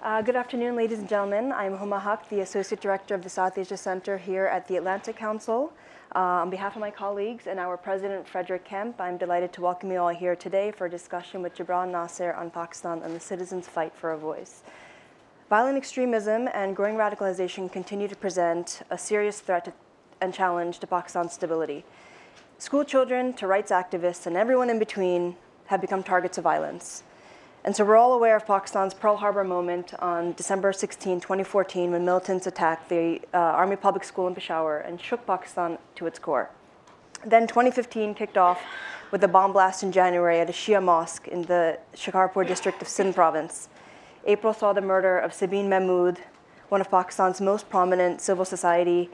Uh, good afternoon, ladies and gentlemen. I'm Huma Haq, the Associate Director of the South Asia Center here at the Atlantic Council. Uh, on behalf of my colleagues and our President, Frederick Kempe, I'm delighted to welcome you all here today for a discussion with Jibran Nasir on Pakistan and the citizens' fight for a voice. Violent extremism and growing radicalization continue to present a serious threat and challenge to Pakistan's stability. School children to rights activists and everyone in between have become targets of violence. And so we're all aware of Pakistan's Pearl Harbor moment on December 16, 2014, when militants attacked the uh, Army Public School in Peshawar and shook Pakistan to its core. Then 2015 kicked off with a bomb blast in January at a Shia mosque in the Shikarpur district of Sindh province. April saw the murder of Sabeen Mahmood, one of Pakistan's most prominent civil society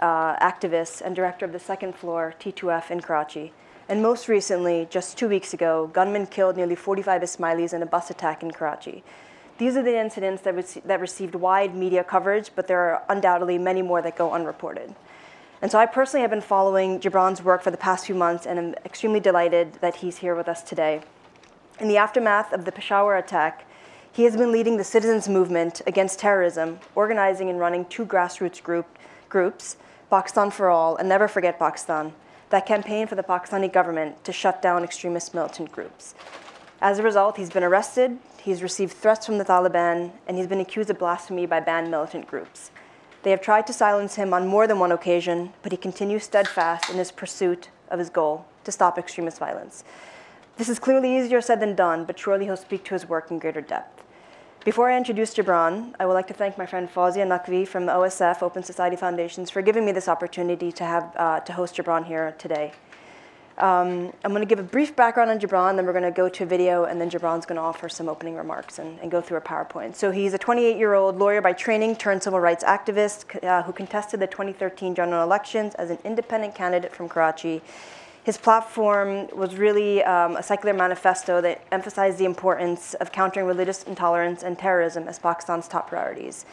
uh, activists and director of the second floor T2F in Karachi. And most recently, just two weeks ago, gunmen killed nearly 45 Ismailis in a bus attack in Karachi. These are the incidents that, rec- that received wide media coverage, but there are undoubtedly many more that go unreported. And so I personally have been following Jibran's work for the past few months and am extremely delighted that he's here with us today. In the aftermath of the Peshawar attack, he has been leading the citizens' movement against terrorism, organizing and running two grassroots group, groups, Pakistan for All and Never Forget Pakistan, that campaigned for the Pakistani government to shut down extremist militant groups. As a result, he's been arrested, he's received threats from the Taliban, and he's been accused of blasphemy by banned militant groups. They have tried to silence him on more than one occasion, but he continues steadfast in his pursuit of his goal to stop extremist violence. This is clearly easier said than done, but surely he'll speak to his work in greater depth. Before I introduce Jibran, I would like to thank my friend Fawzia Naqvi from the OSF, Open Society Foundations, for giving me this opportunity to, have, uh, to host Jibran here today. Um, I'm going to give a brief background on Jibran, then we're going to go to a video, and then Jibran's going to offer some opening remarks and, and, go through a PowerPoint. So he's a 28 year old lawyer by training turned civil rights activist uh, who contested the 2013 general elections as an independent candidate from Karachi his platform was really um, a secular manifesto that emphasized the importance of countering religious intolerance and terrorism as Pakistan's top priorities.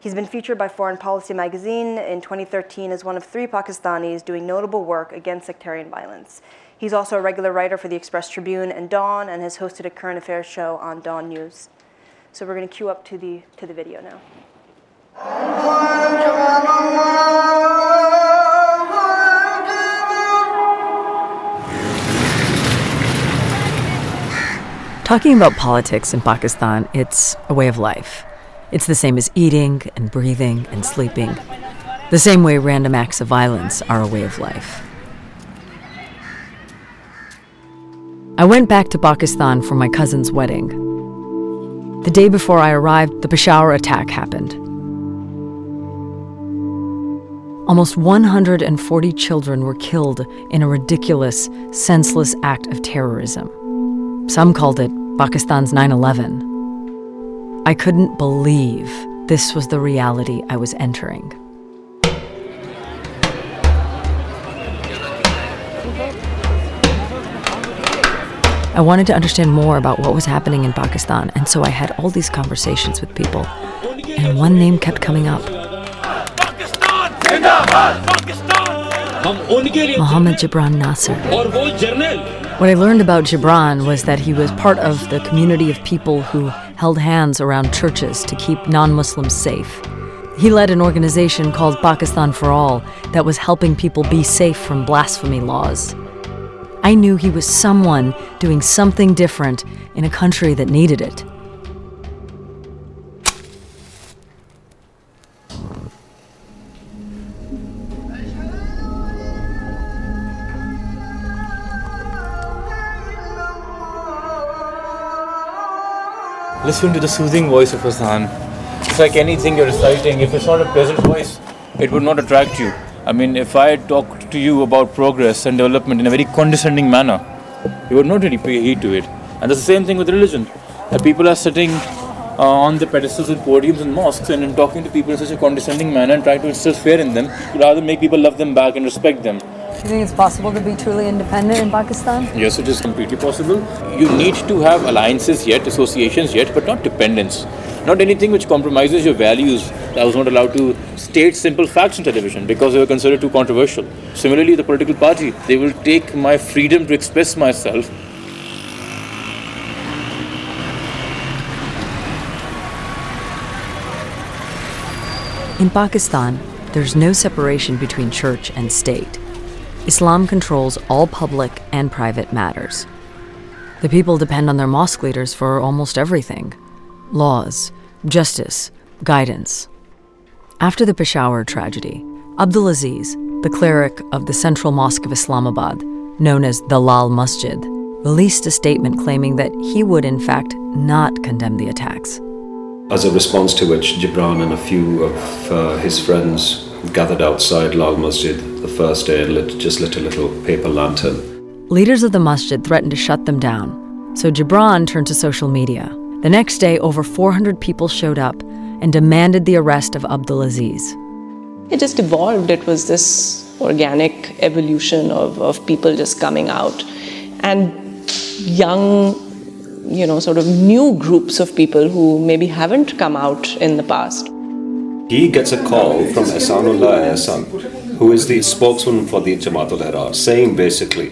He's been featured by Foreign Policy magazine in 2013 as one of three Pakistanis doing notable work against sectarian violence. He's also a regular writer for the Express Tribune and Dawn and has hosted a current affairs show on Dawn News. So we're going to cue up to the, to the video now. Talking about politics in Pakistan, it's a way of life. It's the same as eating and breathing and sleeping. The same way random acts of violence are a way of life. I went back to Pakistan for my cousin's wedding. The day before I arrived, the Peshawar attack happened. Almost 140 children were killed in a ridiculous, senseless act of terrorism. Some called it Pakistan's 9 11. I couldn't believe this was the reality I was entering. I wanted to understand more about what was happening in Pakistan, and so I had all these conversations with people. And one name kept coming up Pakistan! Mohammed Jibran Nasir. What I learned about Jibran was that he was part of the community of people who held hands around churches to keep non Muslims safe. He led an organization called Pakistan for All that was helping people be safe from blasphemy laws. I knew he was someone doing something different in a country that needed it. Listen to the soothing voice of Hassan. It's like anything you're reciting. If it's not a pleasant voice, it would not attract you. I mean, if I talked to you about progress and development in a very condescending manner, you would not really pay heed to it. And it's the same thing with religion. That people are sitting uh, on the pedestals and podiums in mosques and, and talking to people in such a condescending manner and trying to instill fear in them, rather make people love them back and respect them. You think it's possible to be truly independent in Pakistan? Yes, it is completely possible. You need to have alliances yet, associations yet, but not dependence. Not anything which compromises your values. I was not allowed to state simple facts in television because they were considered too controversial. Similarly, the political party, they will take my freedom to express myself In Pakistan, there's no separation between church and state. Islam controls all public and private matters. The people depend on their mosque leaders for almost everything laws, justice, guidance. After the Peshawar tragedy, Abdulaziz, the cleric of the Central Mosque of Islamabad, known as the Lal Masjid, released a statement claiming that he would, in fact, not condemn the attacks. As a response to which, Jibran and a few of uh, his friends gathered outside Lal Masjid the first day and lit, just lit a little paper lantern. Leaders of the masjid threatened to shut them down, so Jibran turned to social media. The next day, over 400 people showed up and demanded the arrest of Abdulaziz. It just evolved. It was this organic evolution of, of people just coming out. And young, you know, sort of new groups of people who maybe haven't come out in the past. He gets a call from Ehsanullah Ehsan, who is the spokesman for the Jamaat al saying basically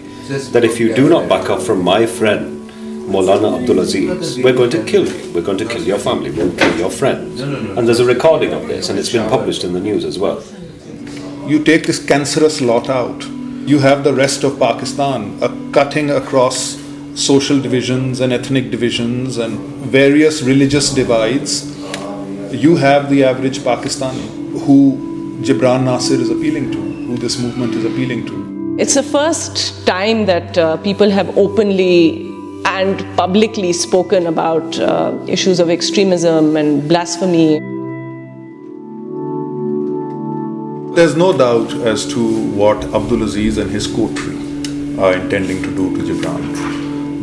that if you do not back up from my friend, Maulana Abdulaziz, we're going to kill you. We're going to kill your family. We'll kill your friends. And there's a recording of this, and it's been published in the news as well. You take this cancerous lot out. You have the rest of Pakistan uh, cutting across social divisions and ethnic divisions and various religious divides, you have the average Pakistani who Jibran Nasir is appealing to, who this movement is appealing to. It's the first time that uh, people have openly and publicly spoken about uh, issues of extremism and blasphemy. There's no doubt as to what Abdulaziz and his coterie are intending to do to Jibran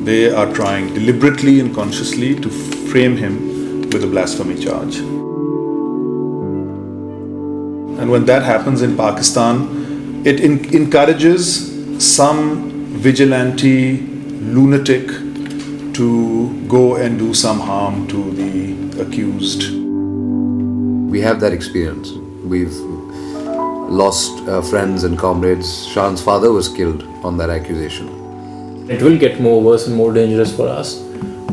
they are trying deliberately and consciously to frame him with a blasphemy charge. And when that happens in Pakistan, it in- encourages some vigilante lunatic to go and do some harm to the accused. We have that experience. We've lost uh, friends and comrades. Shan's father was killed on that accusation. It will get more worse and more dangerous for us.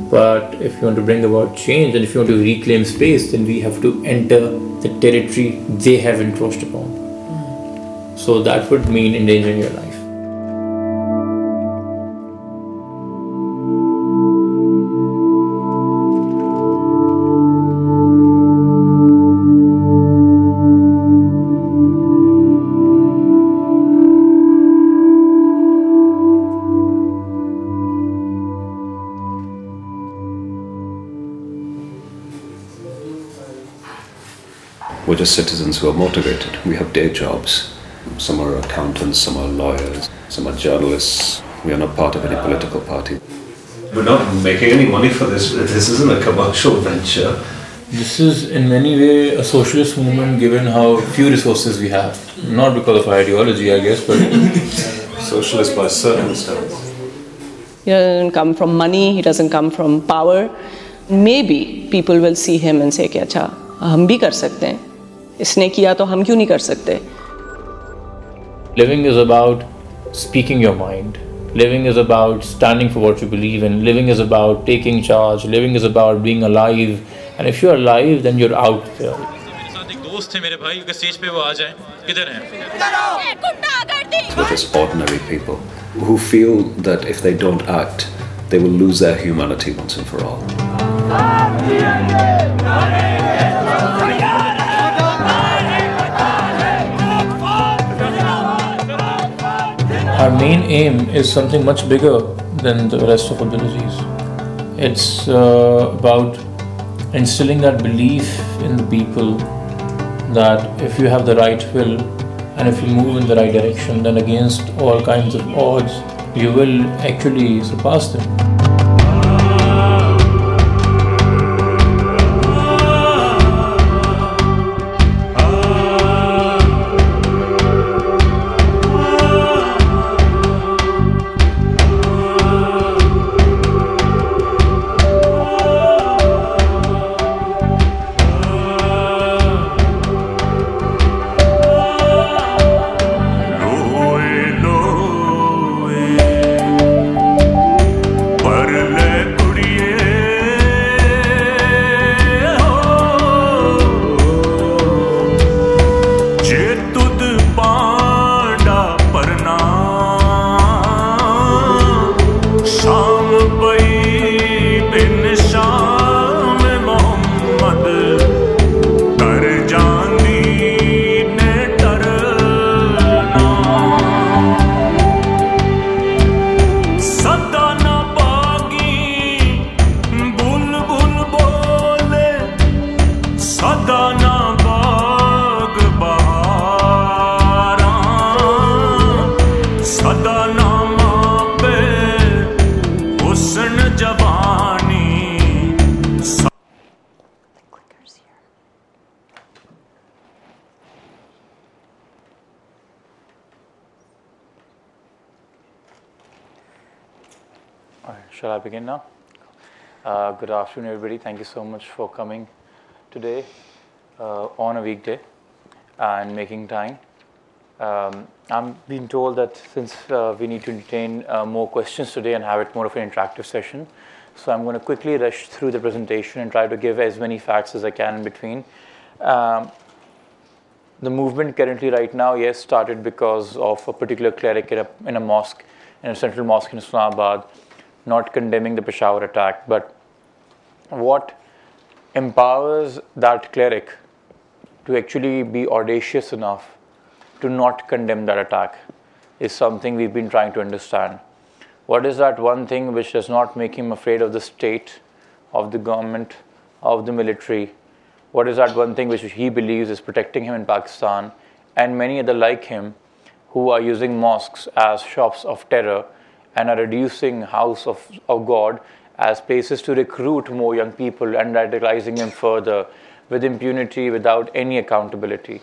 But if you want to bring about change and if you want to reclaim space, then we have to enter the territory they have encroached upon. Mm. So that would mean endangering your life. We're just citizens who are motivated. We have day jobs. Some are accountants, some are lawyers, some are journalists. We are not part of any political party. We're not making any money for this. This isn't a commercial venture. This is in many way a socialist movement given how few resources we have. Not because of ideology, I guess, but socialist by circumstance. He doesn't come from money, he doesn't come from power. Maybe people will see him and say, "Acha, हम भी कर सकते हैं इसने किया तो हम क्यों नहीं कर सकते? Living is about speaking your mind living is about standing for what you believe in living is about taking charge living is about being alive and if you are live then you're out दोस्त थे मेरे भाई अगर stage पे वो आ जाए किधर है? Just ordinary people who feel that if they don't act, they will lose their humanity once and for all. Ah, yeah, yeah, yeah. Our main aim is something much bigger than the rest of abilities. It's uh, about instilling that belief in the people that if you have the right will and if you move in the right direction, then against all kinds of odds, you will actually surpass them. Good afternoon, everybody. Thank you so much for coming today uh, on a weekday and making time. Um, I'm being told that since uh, we need to entertain uh, more questions today and have it more of an interactive session, so I'm going to quickly rush through the presentation and try to give as many facts as I can in between. Um, the movement currently right now, yes, started because of a particular cleric in a, in a mosque, in a central mosque in Islamabad, not condemning the Peshawar attack. But what empowers that cleric to actually be audacious enough to not condemn that attack is something we've been trying to understand. What is that one thing which does not make him afraid of the state, of the government, of the military? What is that one thing which he believes is protecting him in Pakistan and many other like him who are using mosques as shops of terror and are reducing house of, of God as places to recruit more young people and radicalizing them further with impunity without any accountability.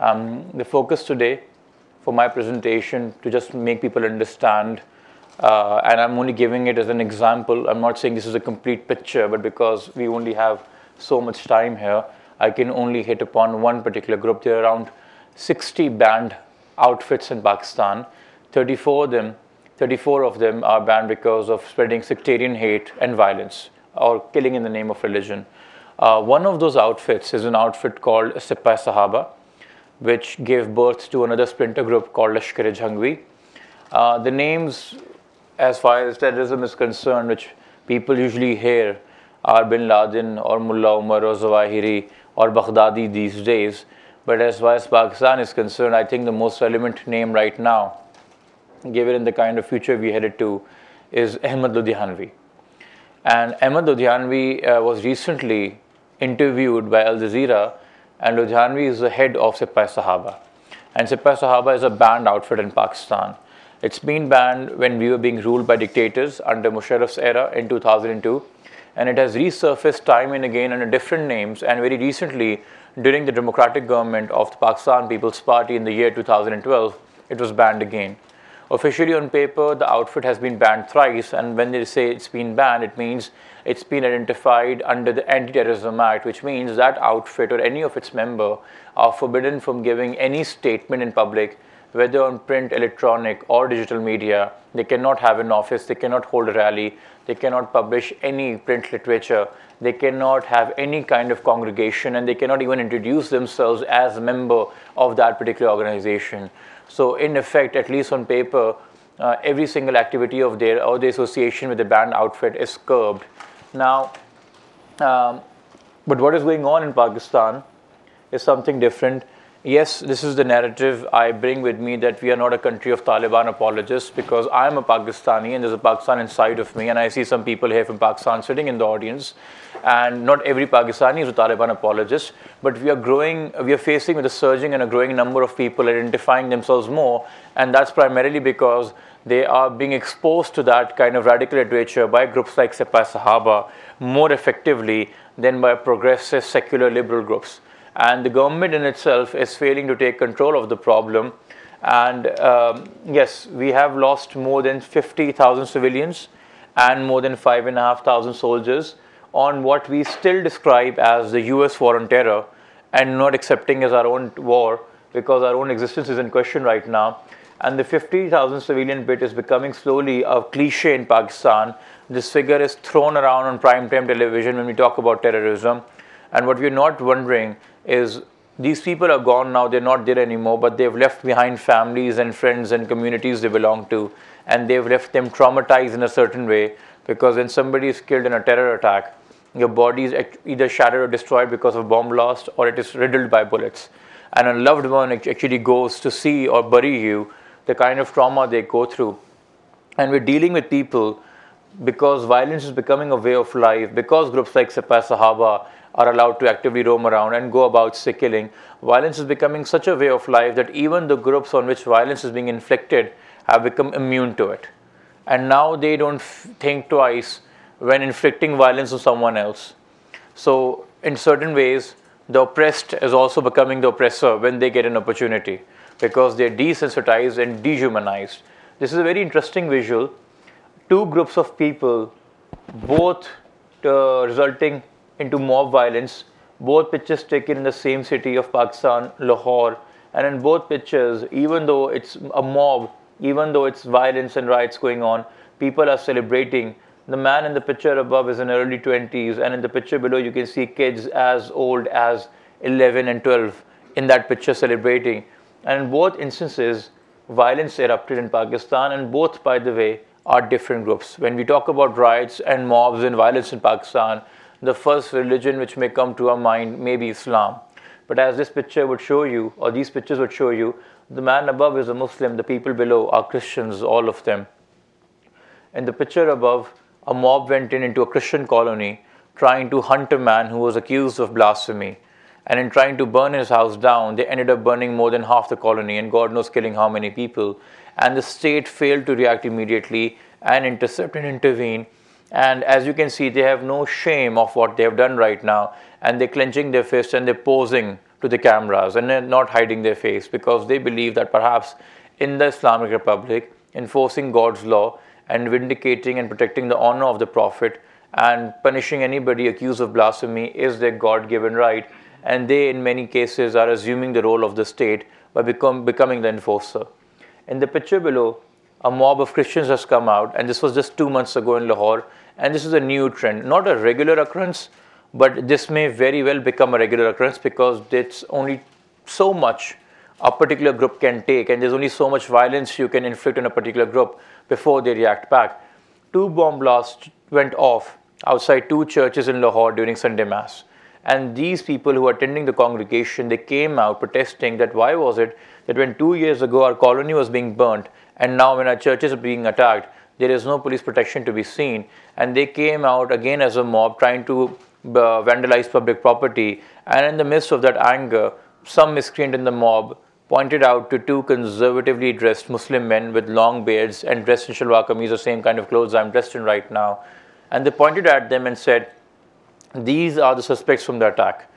Um, the focus today for my presentation to just make people understand uh, and I'm only giving it as an example. I'm not saying this is a complete picture, but because we only have so much time here, I can only hit upon one particular group. There are around 60 banned outfits in Pakistan. 34 of them, 34 of them are banned because of spreading sectarian hate and violence or killing in the name of religion. Uh, one of those outfits is an outfit called Sipah Sahaba, which gave birth to another splinter group called Lashkar-e-Jhangvi. Uh, the names as far as terrorism is concerned, which people usually hear are bin Laden or Mullah Umar or Zawahiri or Baghdadi these days. But as far as Pakistan is concerned, I think the most relevant name right now, given in the kind of future we headed to, is Ahmad Ludhianvi. And Ahmad Ludhianvi uh, was recently interviewed by Al Jazeera, and Ludhianvi is the head of Sipah Sahaba. And Sipah Sahaba is a banned outfit in Pakistan. It's been banned when we were being ruled by dictators under Musharraf's era in 2002, and it has resurfaced time and again under different names. And very recently, during the democratic government of the Pakistan People's Party in the year 2012, it was banned again. Officially on paper, the outfit has been banned thrice, and when they say it's been banned, it means it's been identified under the Anti-Terrorism Act, which means that outfit or any of its member are forbidden from giving any statement in public whether on print, electronic, or digital media. They cannot have an office, they cannot hold a rally, they cannot publish any print literature, they cannot have any kind of congregation, and they cannot even introduce themselves as a member of that particular organization. So, in effect, at least on paper, uh, every single activity of their or the association with the band outfit is curbed. Now, um, but what is going on in Pakistan is something different yes, this is the narrative I bring with me that we are not a country of Taliban apologists because I am a Pakistani and there's a Pakistan inside of me, and I see some people here from Pakistan sitting in the audience. And not every Pakistani is a Taliban apologist, but we are growing, we are facing with a surging and a growing number of people identifying themselves more, and that's primarily because they are being exposed to that kind of radical literature by groups like Sipah Sahaba more effectively than by progressive secular liberal groups. And the government in itself is failing to take control of the problem. And um, yes, we have lost more than 50,000 civilians and more than 5,500 soldiers on what we still describe as the US war on terror and not accepting as our own war because our own existence is in question right now. And the 50,000 civilian bit is becoming slowly a cliche in Pakistan. This figure is thrown around on prime time television when we talk about terrorism. And what we're not wondering is these people are gone now, they're not there anymore, but they've left behind families and friends and communities they belong to, and they've left them traumatized in a certain way because when somebody is killed in a terror attack, your body is either shattered or destroyed because of bomb blast or it is riddled by bullets. And a loved one actually goes to see or bury you, the kind of trauma they go through. And we're dealing with people because violence is becoming a way of life, because groups like Sipah Sahaba are allowed to actively roam around and go about sick killing. Violence is becoming such a way of life that even the groups on which violence is being inflicted have become immune to it. And now they don't f- think twice when inflicting violence on someone else. So, in certain ways, the oppressed is also becoming the oppressor when they get an opportunity because they're desensitized and dehumanized. This is a very interesting visual. Two groups of people both uh, resulting into mob violence. Both pictures taken in the same city of Pakistan, Lahore, and in both pictures, even though it's a mob, even though it's violence and riots going on, people are celebrating. The man in the picture above is in early 20s, and in the picture below, you can see kids as old as 11 and 12 in that picture celebrating. And in both instances, violence erupted in Pakistan, and both, by the way, are different groups. When we talk about riots and mobs and violence in Pakistan, the first religion which may come to our mind may be Islam. But as this picture would show you, or these pictures would show you, the man above is a Muslim, the people below are Christians, all of them. In the picture above, a mob went in into a Christian colony trying to hunt a man who was accused of blasphemy. And in trying to burn his house down, they ended up burning more than half the colony, and God knows killing how many people. And the state failed to react immediately and intercept and intervene. And as you can see, they have no shame of what they have done right now, and they're clenching their fists and they're posing to the cameras and they're not hiding their face because they believe that perhaps in the Islamic Republic, enforcing God's law and vindicating and protecting the honor of the Prophet and punishing anybody accused of blasphemy is their God given right. And they, in many cases, are assuming the role of the state by become, becoming the enforcer. In the picture below, a mob of Christians has come out, and this was just two months ago in Lahore, and this is a new trend, not a regular occurrence, but this may very well become a regular occurrence because it's only so much a particular group can take, and there's only so much violence you can inflict on a particular group before they react back. Two bomb blasts went off outside two churches in Lahore during Sunday Mass. And these people who were attending the congregation, they came out protesting that why was it that when two years ago our colony was being burnt and now when our churches are being attacked, there is no police protection to be seen. And they came out again as a mob trying to uh, vandalize public property. And in the midst of that anger, some miscreant in the mob pointed out to two conservatively dressed Muslim men with long beards and dressed in shalwar kameez, the same kind of clothes I'm dressed in right now. And they pointed at them and said, these are the suspects from the attack.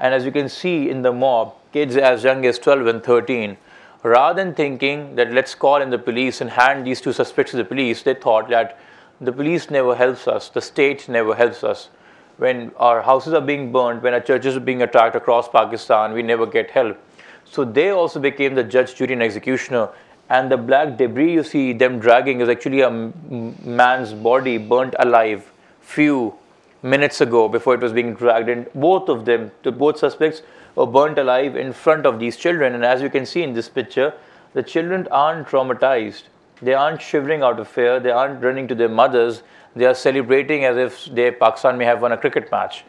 And as you can see in the mob, kids as young as 12 and 13, rather than thinking that let's call in the police and hand these two suspects to the police, they thought that the police never helps us, the state never helps us. When our houses are being burned, when our churches are being attacked across Pakistan, we never get help. So they also became the judge, jury, and executioner. And the black debris you see them dragging is actually a man's body burnt alive, few minutes ago before it was being dragged in. Both of them, the both suspects, were burnt alive in front of these children. And as you can see in this picture, the children aren't traumatized. They aren't shivering out of fear. They aren't running to their mothers. They are celebrating as if they, Pakistan may have won a cricket match.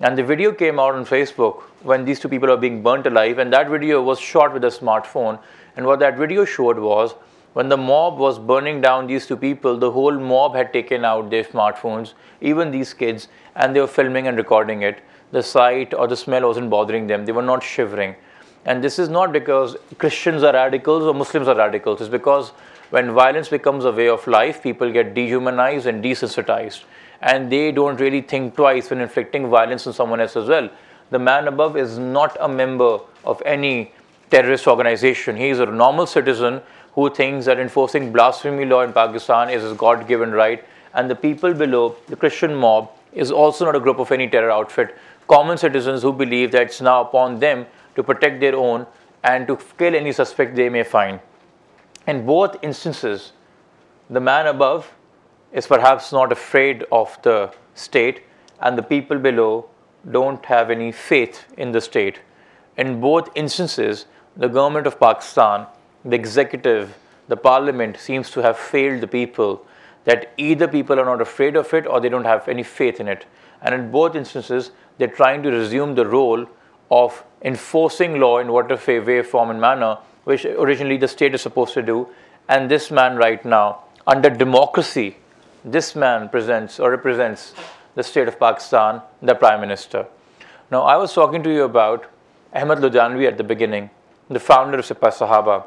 And the video came out on Facebook when these two people are being burnt alive. And that video was shot with a smartphone. And what that video showed was when the mob was burning down these two people, the whole mob had taken out their smartphones, even these kids, and they were filming and recording it. The sight or the smell wasn't bothering them, they were not shivering. And this is not because Christians are radicals or Muslims are radicals, it's because when violence becomes a way of life, people get dehumanized and desensitized. And they don't really think twice when inflicting violence on someone else as well. The man above is not a member of any terrorist organization. He is a normal citizen who thinks that enforcing blasphemy law in Pakistan is his God given right, and the people below, the Christian mob, is also not a group of any terror outfit. Common citizens who believe that it's now upon them to protect their own and to kill any suspect they may find. In both instances, the man above is perhaps not afraid of the state, and the people below don't have any faith in the state. In both instances, the government of Pakistan the executive, the parliament seems to have failed the people, that either people are not afraid of it or they don't have any faith in it. And in both instances, they're trying to resume the role of enforcing law in whatever way, form, and manner, which originally the state is supposed to do. And this man, right now, under democracy, this man presents or represents the state of Pakistan, the Prime Minister. Now, I was talking to you about Ahmad Ludhianvi at the beginning, the founder of Sipah Sahaba.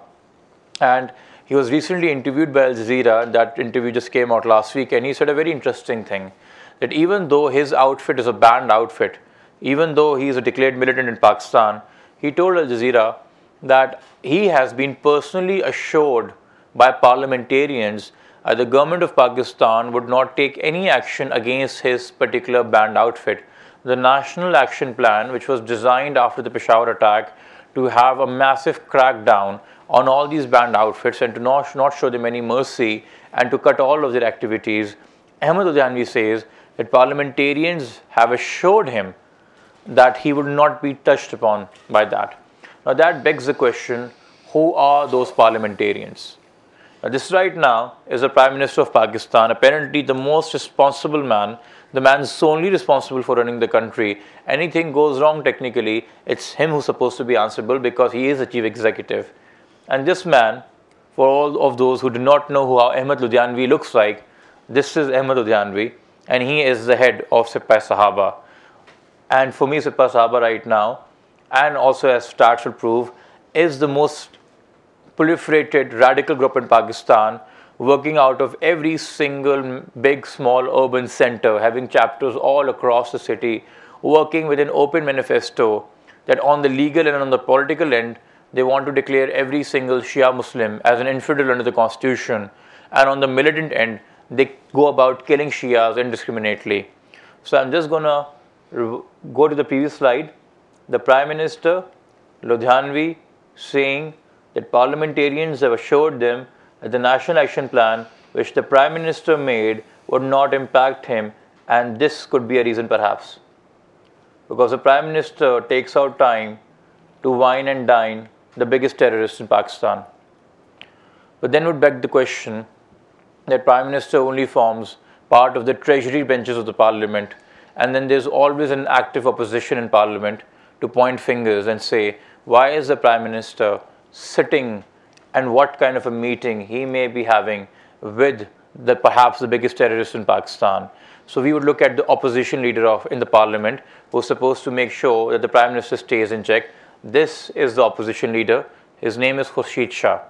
And he was recently interviewed by Al Jazeera. That interview just came out last week, and he said a very interesting thing that even though his outfit is a banned outfit, even though he is a declared militant in Pakistan, he told Al Jazeera that he has been personally assured by parliamentarians uh, the government of Pakistan would not take any action against his particular banned outfit. The National Action Plan, which was designed after the Peshawar attack to have a massive crackdown on all these banned outfits and to not, not show them any mercy and to cut all of their activities, Ahmed Ludhianvi says that parliamentarians have assured him that he would not be touched upon by that. Now, that begs the question who are those parliamentarians? Now, this right now is the Prime Minister of Pakistan, apparently the most responsible man, the man is solely responsible for running the country. Anything goes wrong technically, it's him who's supposed to be answerable because he is the chief executive. And this man, for all of those who do not know who Ahmed Ludhianvi looks like, this is Ahmed Ludhianvi, and he is the head of Sipah Sahaba. And for me, Sipah Sahaba right now, and also as stats will prove, is the most proliferated radical group in Pakistan, working out of every single big, small urban center, having chapters all across the city, working with an open manifesto that on the legal and on the political end, they want to declare every single Shia Muslim as an infidel under the constitution, and on the militant end, they go about killing Shias indiscriminately. So I'm just gonna go to the previous slide. The Prime Minister, Ludhianvi, saying that parliamentarians have assured them that the National Action Plan, which the Prime Minister made, would not impact him, and this could be a reason perhaps. Because the Prime Minister takes out time to wine and dine the biggest terrorist in Pakistan. But then would beg the question that Prime Minister only forms part of the treasury benches of the Parliament, and then there's always an active opposition in Parliament to point fingers and say, why is the Prime Minister sitting and what kind of a meeting he may be having with the perhaps the biggest terrorist in Pakistan. So we would look at the opposition leader of in the parliament who's supposed to make sure that the prime minister stays in check. This is the opposition leader. His name is Khurshid Shah.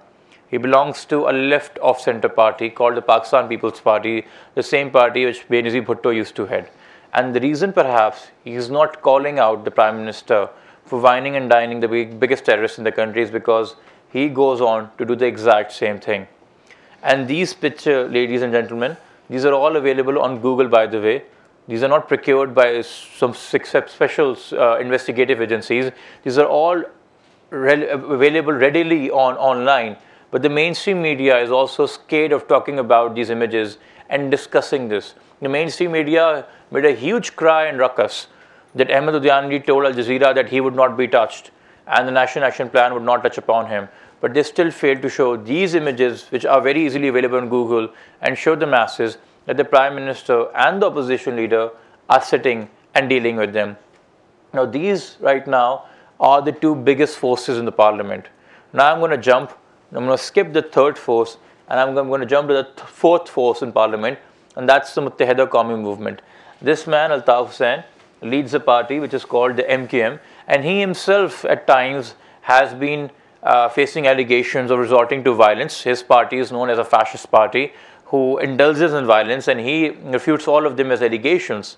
He belongs to a left of center party called the Pakistan People's Party, the same party which Benazir Bhutto used to head. And the reason perhaps he is not calling out the prime minister for wining and dining the big, biggest terrorist in the country is because he goes on to do the exact same thing. And these pictures, ladies and gentlemen, these are all available on Google, by the way. These are not procured by some special uh, investigative agencies. These are all re- available readily on online. But the mainstream media is also scared of talking about these images and discussing this. The mainstream media made a huge cry and ruckus that Ahmed Ludhianvi told Al Jazeera that he would not be touched and the National Action Plan would not touch upon him. But they still failed to show these images, which are very easily available on Google, and show the masses that the Prime Minister and the opposition leader are sitting and dealing with them. Now, these right now are the two biggest forces in the parliament. Now, I'm going to jump, I'm going to skip the third force, and I'm going to jump to the th- fourth force in parliament, and that's the Muttahida Qawmi movement. This man, Altaf Hussain, leads a party which is called the MQM, and he himself at times has been uh, facing allegations of resorting to violence. His party is known as a fascist party who indulges in violence, and he refutes all of them as allegations.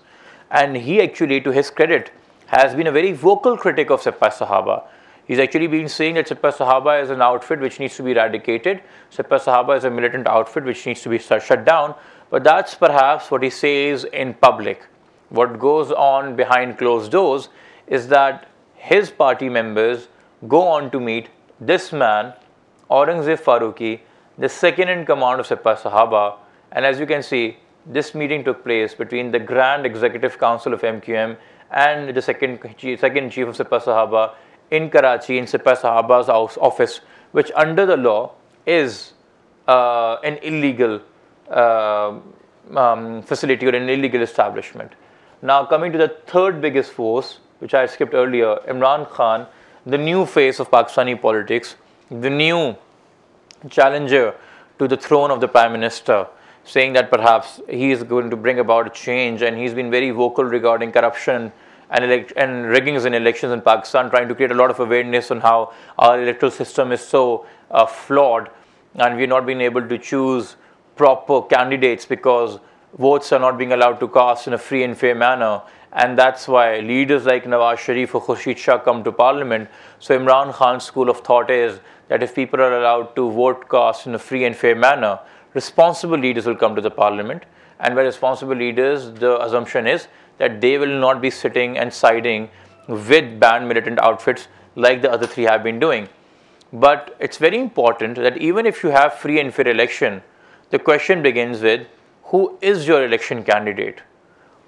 And he actually, to his credit, has been a very vocal critic of Sipah Sahaba. He's actually been saying that Sipah Sahaba is an outfit which needs to be eradicated. Sipah Sahaba is a militant outfit which needs to be shut down. But that's perhaps what he says in public. What goes on behind closed doors is that his party members go on to meet this man, Aurangzeb Farooqi, the second in command of Sipah Sahaba. And as you can see, this meeting took place between the Grand Executive Council of MQM and the second, second chief of Sipah Sahaba in Karachi in Sipah Sahaba's office, which under the law is uh, an illegal uh, um, facility or an illegal establishment. Now, coming to the third biggest force, which I skipped earlier, Imran Khan, the new face of Pakistani politics, the new challenger to the throne of the Prime Minister, saying that perhaps he is going to bring about a change, and he's been very vocal regarding corruption and, elect- and riggings in elections in Pakistan, trying to create a lot of awareness on how our electoral system is so uh, flawed, and we're not being able to choose proper candidates because votes are not being allowed to cast in a free and fair manner. And that's why leaders like Nawaz Sharif or Khurshid Shah come to parliament. So Imran Khan's school of thought is that if people are allowed to vote cast in a free and fair manner, responsible leaders will come to the parliament. And by responsible leaders, the assumption is that they will not be sitting and siding with banned militant outfits like the other three have been doing. But it's very important that even if you have free and fair election, the question begins with who is your election candidate?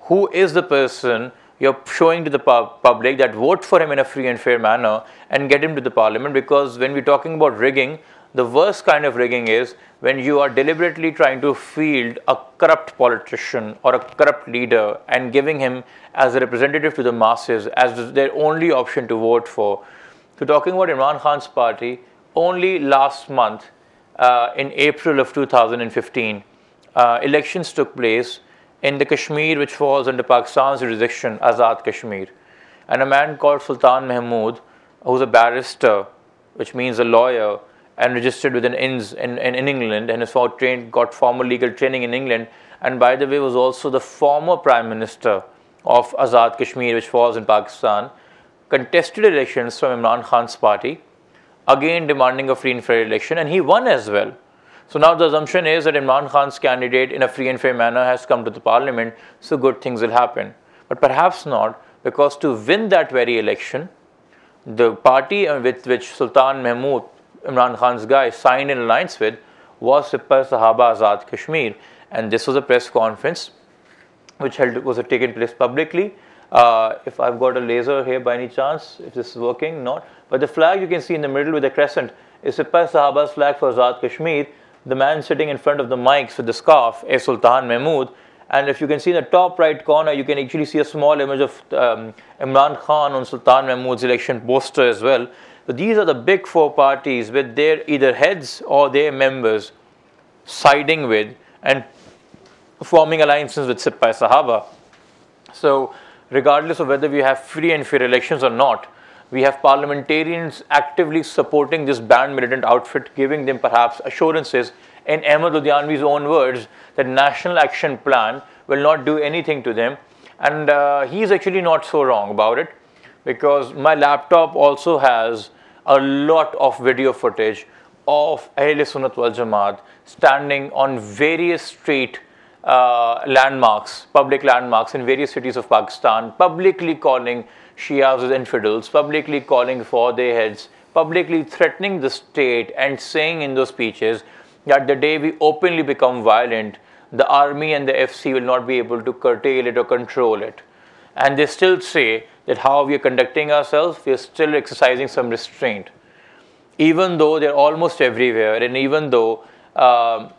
Who is the person you're showing to the public that vote for him in a free and fair manner and get him to the parliament? Because when we're talking about rigging, the worst kind of rigging is when you are deliberately trying to field a corrupt politician or a corrupt leader and giving him as a representative to the masses as their only option to vote for. So, talking about Imran Khan's party, only last month, uh, in April of 2015, uh, elections took place in the Kashmir, which falls under Pakistan's jurisdiction, Azad Kashmir. And a man called Sultan Mahmood, who's a barrister, which means a lawyer, and registered with an INS in, in, in England and has trained, got formal legal training in England. And by the way, was also the former Prime Minister of Azad Kashmir, which falls in Pakistan, contested elections from Imran Khan's party, again demanding a free and fair election, and he won as well. So now the assumption is that Imran Khan's candidate in a free and fair manner has come to the parliament, so good things will happen. But perhaps not, because to win that very election, the party with which Sultan Mahmood Imran Khan's guy signed an alliance with was Sipah Sahaba Azad Kashmir. And this was a press conference which held, was taken place publicly. Uh, if I've got a laser here by any chance, if this is working, not. But the flag you can see in the middle with the crescent is Sipah Sahaba's flag for Azad Kashmir. The man sitting in front of the mics with the scarf is Sultan Mahmood. And if you can see in the top right corner, you can actually see a small image of um, Imran Khan on Sultan Mahmood's election poster as well. So these are the big four parties with their either heads or their members siding with and forming alliances with Sipah Sahaba. So, regardless of whether we have free and fair elections or not, we have parliamentarians actively supporting this banned militant outfit, giving them perhaps assurances, in Ahmed Ludhianvi's own words, that National Action Plan will not do anything to them. And uh, is actually not so wrong about it because my laptop also has a lot of video footage of Ahl Sunnat wal Jamaat standing on various street uh, landmarks, public landmarks in various cities of Pakistan, publicly calling Shias as infidels, publicly calling for their heads, publicly threatening the state and saying in those speeches that the day we openly become violent, the army and the FC will not be able to curtail it or control it. And they still say that how we are conducting ourselves, we are still exercising some restraint. Even though they're almost everywhere, and even though uh,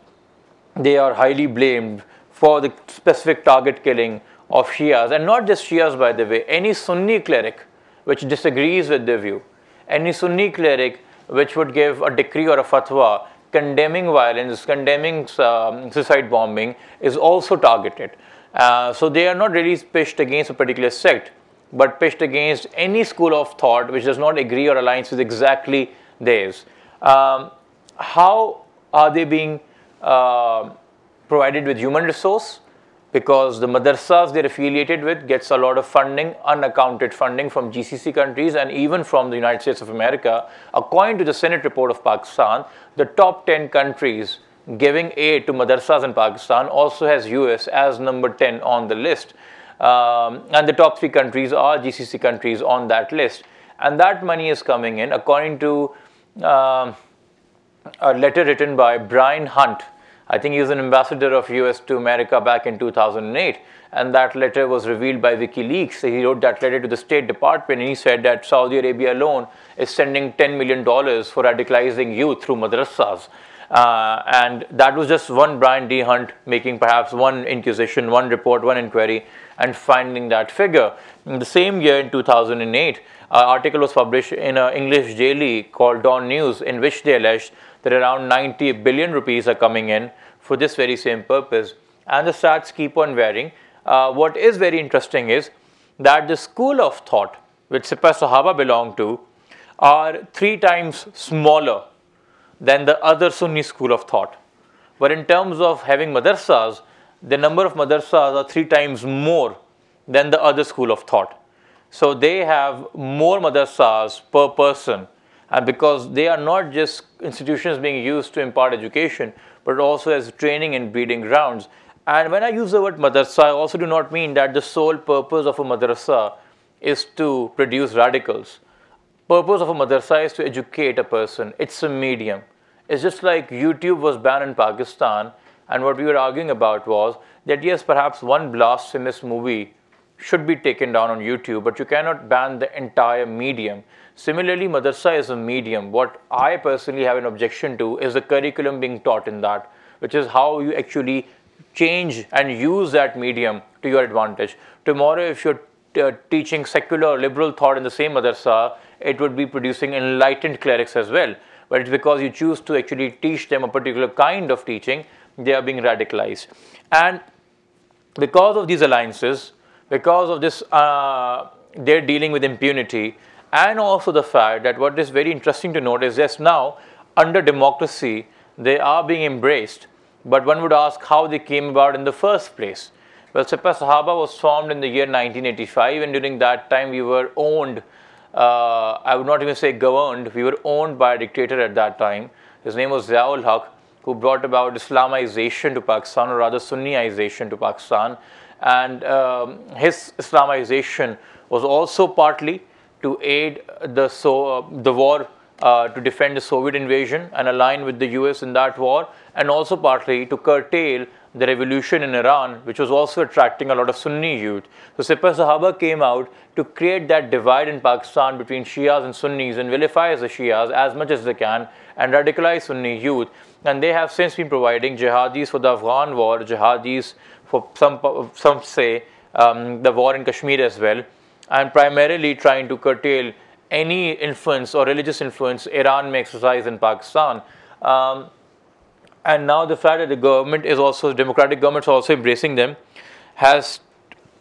they are highly blamed for the specific target killing of Shias, and not just Shias, by the way, any Sunni cleric which disagrees with their view, any Sunni cleric which would give a decree or a fatwa condemning violence, condemning um, suicide bombing, is also targeted. Uh, so they are not really pitched against a particular sect but pitched against any school of thought which does not agree or aligns with exactly theirs. Um, how are they being uh, provided with human resource? Because the madrasas they're affiliated with gets a lot of funding, unaccounted funding from GCC countries and even from the United States of America. According to the Senate report of Pakistan, the top 10 countries giving aid to madrasas in Pakistan also has US as number 10 on the list. Um, and the top three countries are GCC countries on that list. And that money is coming in according to uh, a letter written by Bryan Hunt. I think he was an ambassador of US to America back in 2008. And that letter was revealed by WikiLeaks. He wrote that letter to the State Department and he said that Saudi Arabia alone is sending $10 million for radicalizing youth through madrasas. Uh, and that was just one Bryan D. Hunt making perhaps one inquisition, one report, one inquiry and finding that figure. In the same year, in 2008, an article was published in an English daily called Dawn News, in which they alleged that around 90 billion rupees are coming in for this very same purpose. And the stats keep on varying. Uh, what is very interesting is that the school of thought which Sipah Sahaba belong to are three times smaller than the other Sunni school of thought. But in terms of having madrasas, the number of madrasas are three times more than the other school of thought. So they have more madrasas per person, and because they are not just institutions being used to impart education, but also as training and breeding grounds. And when I use the word madrasa, I also do not mean that the sole purpose of a madrasa is to produce radicals. Purpose of a madrasa is to educate a person. It's a medium. It's just like YouTube was banned in Pakistan, and what we were arguing about was that yes, perhaps one blasphemous movie should be taken down on YouTube, but you cannot ban the entire medium. Similarly, madrasa is a medium. What I personally have an objection to is the curriculum being taught in that, which is how you actually change and use that medium to your advantage. Tomorrow, if you're uh, teaching secular liberal thought in the same madrasa, it would be producing enlightened clerics as well. But it's because you choose to actually teach them a particular kind of teaching, they are being radicalized. And because of these alliances, because of this, uh, they're dealing with impunity, and also the fact that what is very interesting to note is that now, under democracy, they are being embraced. But one would ask how they came about in the first place. Well, Sipah Sahaba was formed in the year 1985, and during that time, we were owned. Uh, I would not even say governed. We were owned by a dictator at that time. His name was Ziaul Haq, who brought about Islamization to Pakistan, or rather Sunniization to Pakistan. And um, his Islamization was also partly to aid the, so, uh, the war uh, to defend the Soviet invasion and align with the US in that war, and also partly to curtail the revolution in Iran, which was also attracting a lot of Sunni youth. So Sipah Sahaba came out to create that divide in Pakistan between Shias and Sunnis and vilify the Shias as much as they can and radicalize Sunni youth. And they have since been providing jihadis for the Afghan war, jihadis for some, some say um, the war in Kashmir as well, and primarily trying to curtail any influence or religious influence Iran may exercise in Pakistan. Um, and now the fact that the government is also democratic governments are also embracing them has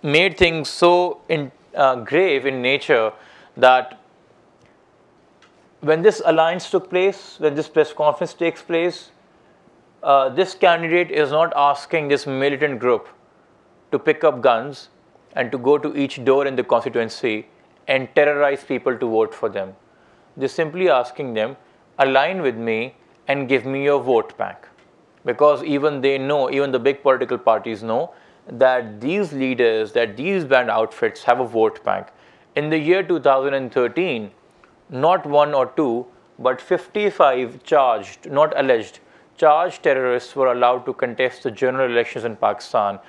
made things so in, uh, grave in nature that when this alliance took place, when this press conference takes place, uh, this candidate is not asking this militant group to pick up guns and to go to each door in the constituency and terrorize people to vote for them. They're simply asking them, align with me and give me your vote back because even they know, even the big political parties know that these leaders, that these banned outfits have a vote bank. In the year 2013, not one or two, but 55 charged, not alleged, charged terrorists were allowed to contest the general elections in Pakistan.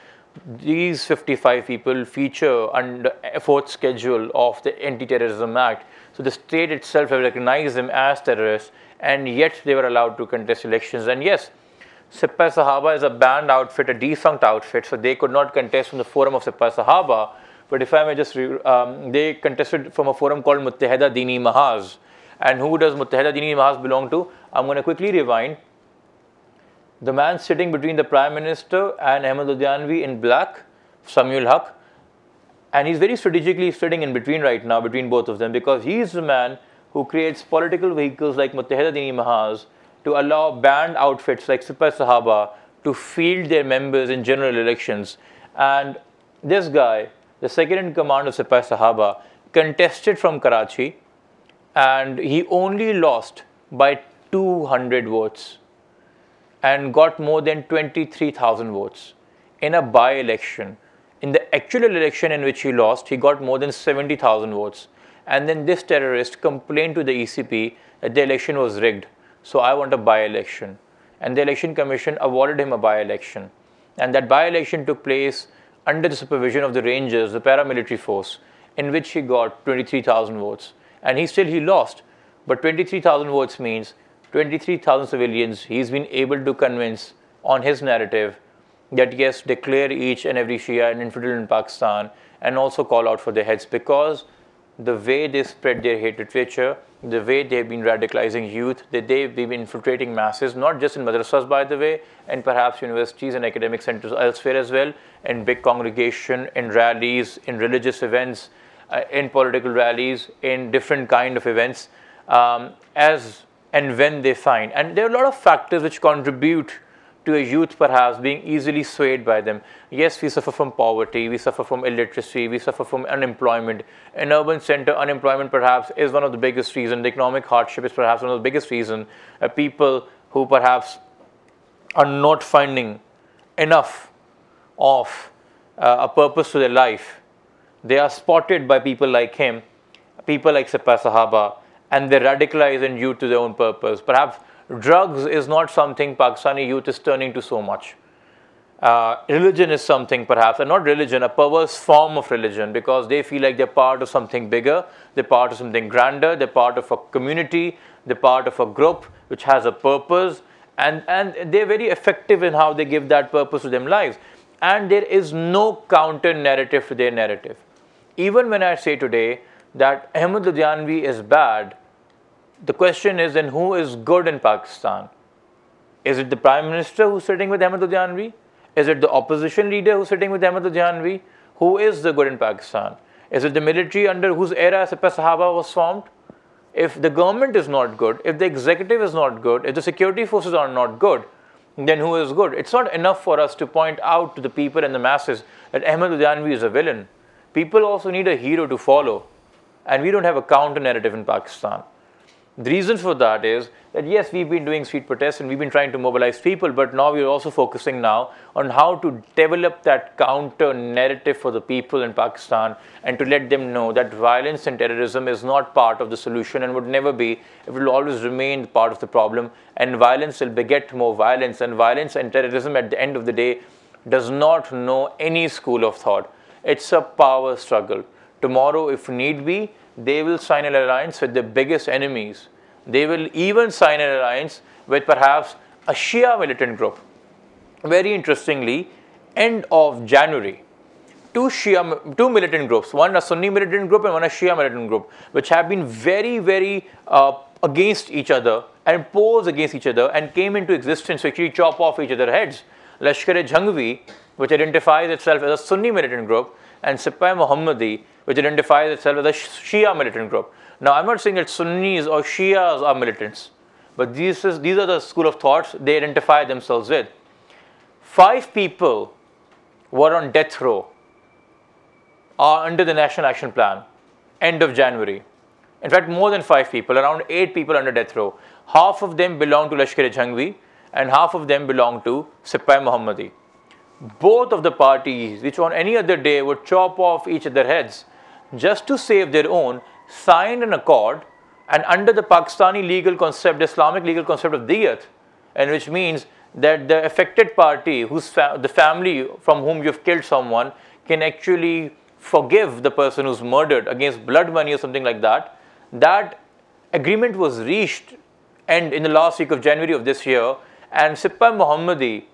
These 55 people feature under fourth schedule of the Anti-Terrorism Act. So the state itself have recognized them as terrorists, and yet they were allowed to contest elections. And yes, Sipah Sahaba is a banned outfit, a defunct outfit, so they could not contest from the forum of Sipah Sahaba. But if I may just, um, they contested from a forum called Muttahida Dini Mahaz. And who does Muttahida Dini Mahaz belong to? I'm going to quickly rewind. The man sitting between the Prime Minister and Ahmed Ludhianvi in black, Samiul Haq, and he's very strategically sitting in between right now, between both of them, because he's the man who creates political vehicles like Muttahida Dini Mahaz to allow banned outfits like Sipah Sahaba to field their members in general elections. And this guy, the second in command of Sipah Sahaba, contested from Karachi and he only lost by 200 votes and got more than 23,000 votes in a by election. In the actual election in which he lost, he got more than 70,000 votes. And then this terrorist complained to the ECP that the election was rigged so I want a by election. And the election commission awarded him a by election. And that by election took place under the supervision of the Rangers, the paramilitary force, in which he got 23,000 votes. And he still he lost, but 23,000 votes means 23,000 civilians he's been able to convince on his narrative that yes, declare each and every Shia an infidel in Pakistan and also call out for their heads because the way they spread their hate literature, the way they've been radicalizing youth, that they've been infiltrating masses, not just in madrasas, by the way, and perhaps universities and academic centers elsewhere as well, in big congregation, in rallies, in religious events, uh, in political rallies, in different kind of events, um, as and when they find. And there are a lot of factors which contribute to a youth perhaps being easily swayed by them. Yes, we suffer from poverty, we suffer from illiteracy, we suffer from unemployment. In urban center, unemployment perhaps is one of the biggest reasons. The economic hardship is perhaps one of the biggest reasons. Uh, people who perhaps are not finding enough of uh, a purpose to their life, they are spotted by people like him, people like Sipah Sahaba, and they radicalize and youth to their own purpose. Perhaps drugs is not something Pakistani youth is turning to so much. Uh, religion is something perhaps, and not religion, a perverse form of religion because they feel like they're part of something bigger, they're part of something grander, they're part of a community, they're part of a group which has a purpose, and, and they're very effective in how they give that purpose to their lives. And there is no counter narrative to their narrative. Even when I say today that Ahmed Ludhianvi is bad, the question is then who is good in Pakistan? Is it the Prime Minister who's sitting with Ahmed Ludhianvi? Is it the opposition leader who's sitting with Ahmed Janvi? Who is the good in Pakistan? Is it the military under whose era Sipah Sahaba was formed? If the government is not good, if the executive is not good, if the security forces are not good, then who is good? It's not enough for us to point out to the people and the masses that Ahmed Janvi is a villain. People also need a hero to follow. And we don't have a counter narrative in Pakistan. The reason for that is that yes, we've been doing street protests and we've been trying to mobilize people, but now we're also focusing now on how to develop that counter narrative for the people in Pakistan and to let them know that violence and terrorism is not part of the solution and would never be. It will always remain part of the problem, and violence will beget more violence. And violence and terrorism, at the end of the day, does not know any school of thought. It's a power struggle. Tomorrow, if need be, they will sign an alliance with the biggest enemies. They will even sign an alliance with perhaps a Shia militant group. Very interestingly, end of January, two Shia, two militant groups, one a Sunni militant group and one a Shia militant group, which have been very, very uh, against each other and posed against each other and came into existence to actually chop off each other's heads. Lashkar-e-Jhangvi, which identifies itself as a Sunni militant group, and Sipah Muhammadi, which identifies itself as a Shia militant group. Now, I'm not saying that Sunnis or Shias are militants, but these, is, these are the school of thoughts they identify themselves with. Five people were on death row are under the National Action Plan, end of January. In fact, more than five people, around eight people under death row. Half of them belong to Lashkar-e-Jhangvi and half of them belong to Sipah Muhammadi. Both of the parties, which on any other day would chop off each other's heads, just to save their own, signed an accord and under the Pakistani legal concept, Islamic legal concept of diyat, and which means that the affected party, whose fa- the family from whom you've killed someone, can actually forgive the person who's murdered against blood money or something like that. That agreement was reached and in the last week of January of this year, and Sipah Muhammadi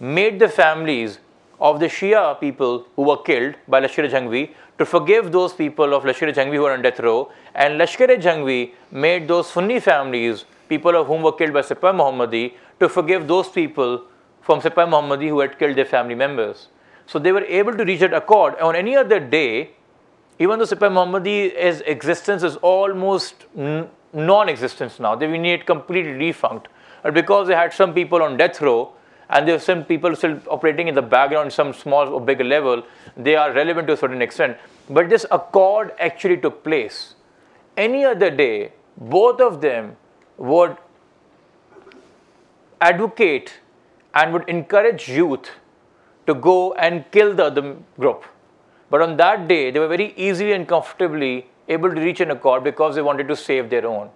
made the families of the Shia people who were killed by Lashkar-e-Jhangvi to forgive those people of Lashkar-e-Jhangvi who were on death row. And Lashkar-e-Jhangvi made those Sunni families, people of whom were killed by Sipah Muhammadi, to forgive those people from Sipah Muhammadi who had killed their family members. So they were able to reach that accord. On any other day, even though Sipah Muhammadi's existence is almost n- non-existence now, they need completely defunct. But because they had some people on death row, and there are some people still operating in the background, some small or bigger level, they are relevant to a certain extent. But this accord actually took place. Any other day, both of them would advocate and would encourage youth to go and kill the other group. But on that day, they were very easily and comfortably able to reach an accord because they wanted to save their own.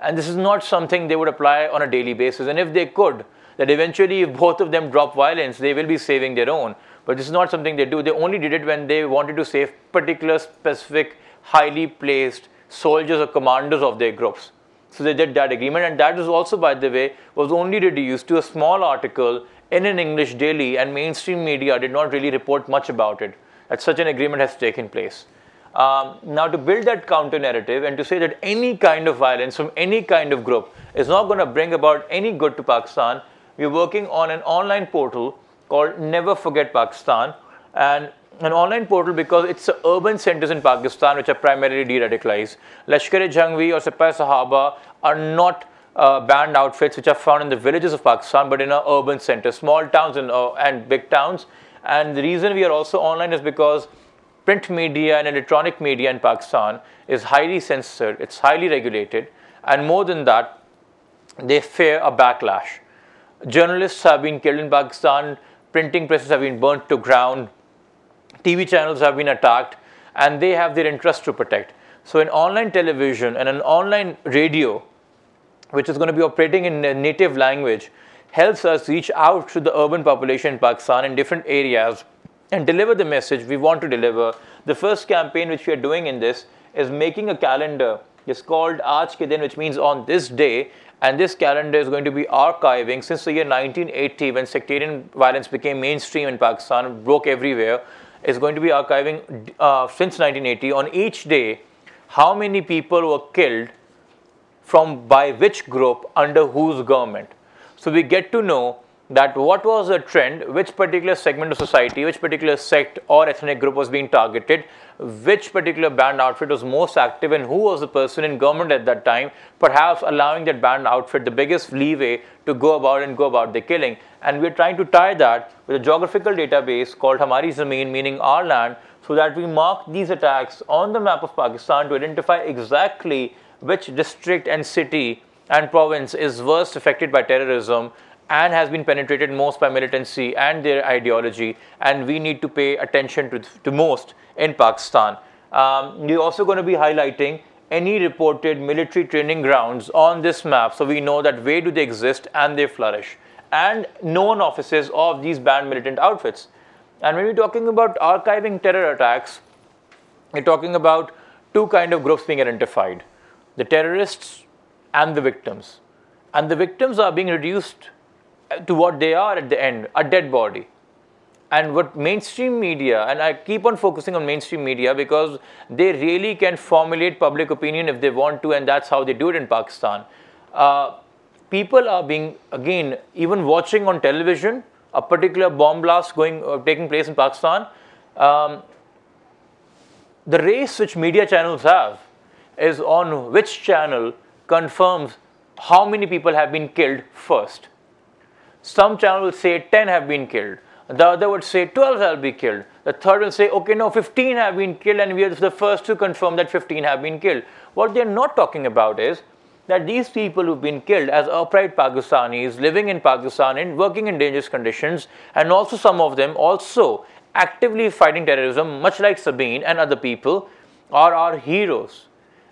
And this is not something they would apply on a daily basis. And if they could, that eventually, if both of them drop violence, they will be saving their own. But this is not something they do. They only did it when they wanted to save particular, specific, highly placed soldiers or commanders of their groups. So they did that agreement, and that was also, by the way, was only reduced to a small article in an English daily, and mainstream media did not really report much about it. That such an agreement has taken place. Um, now, to build that counter narrative and to say that any kind of violence from any kind of group is not going to bring about any good to Pakistan, we're working on an online portal called Never Forget Pakistan, and an online portal because it's the urban centers in Pakistan which are primarily de-radicalized. Lashkar-e-Jhangvi or Sipah Sahaba are not uh, banned outfits which are found in the villages of Pakistan, but in our urban centers, small towns and, uh, and big towns. And the reason we are also online is because print media and electronic media in Pakistan is highly censored, it's highly regulated, and more than that, they fear a backlash. Journalists have been killed in Pakistan, printing presses have been burnt to ground, TV channels have been attacked, and they have their interests to protect. So, an online television and an online radio, which is going to be operating in a native language, helps us reach out to the urban population in Pakistan in different areas and deliver the message we want to deliver. The first campaign which we are doing in this is making a calendar. It's called Aaj Ke Din, which means on this day, and this calendar is going to be archiving since the year 1980 when sectarian violence became mainstream in Pakistan, broke everywhere. Is going to be archiving uh, since 1980 on each day how many people were killed from by which group under whose government. So we get to know that what was the trend, which particular segment of society, which particular sect or ethnic group was being targeted, which particular banned outfit was most active, and who was the person in government at that time, perhaps allowing that banned outfit the biggest leeway to go about and go about the killing. And we're trying to tie that with a geographical database called Hamari Zameen, meaning our land, so that we mark these attacks on the map of Pakistan to identify exactly which district and city and province is worst affected by terrorism and has been penetrated most by militancy and their ideology, and we need to pay attention to, to most in Pakistan. Um, we're also going to be highlighting any reported military training grounds on this map so we know that where do they exist and they flourish, and known offices of these banned militant outfits. And when we're talking about archiving terror attacks, we're talking about two kind of groups being identified the terrorists and the victims. And the victims are being reduced to what they are at the end a dead body. And what mainstream media, and I keep on focusing on mainstream media because they really can formulate public opinion if they want to, and that's how they do it in Pakistan. Uh, people are being, again, even watching on television a particular bomb blast going uh, taking place in Pakistan. Um, the race which media channels have is on which channel confirms how many people have been killed first. Some channel will say 10 have been killed. The other would say 12 have been killed. The third will say, okay, no, 15 have been killed, and we are the first to confirm that 15 have been killed. What they're not talking about is that these people who've been killed as upright Pakistanis living in Pakistan and working in dangerous conditions, and also some of them also actively fighting terrorism, much like Sabeen and other people, are our heroes.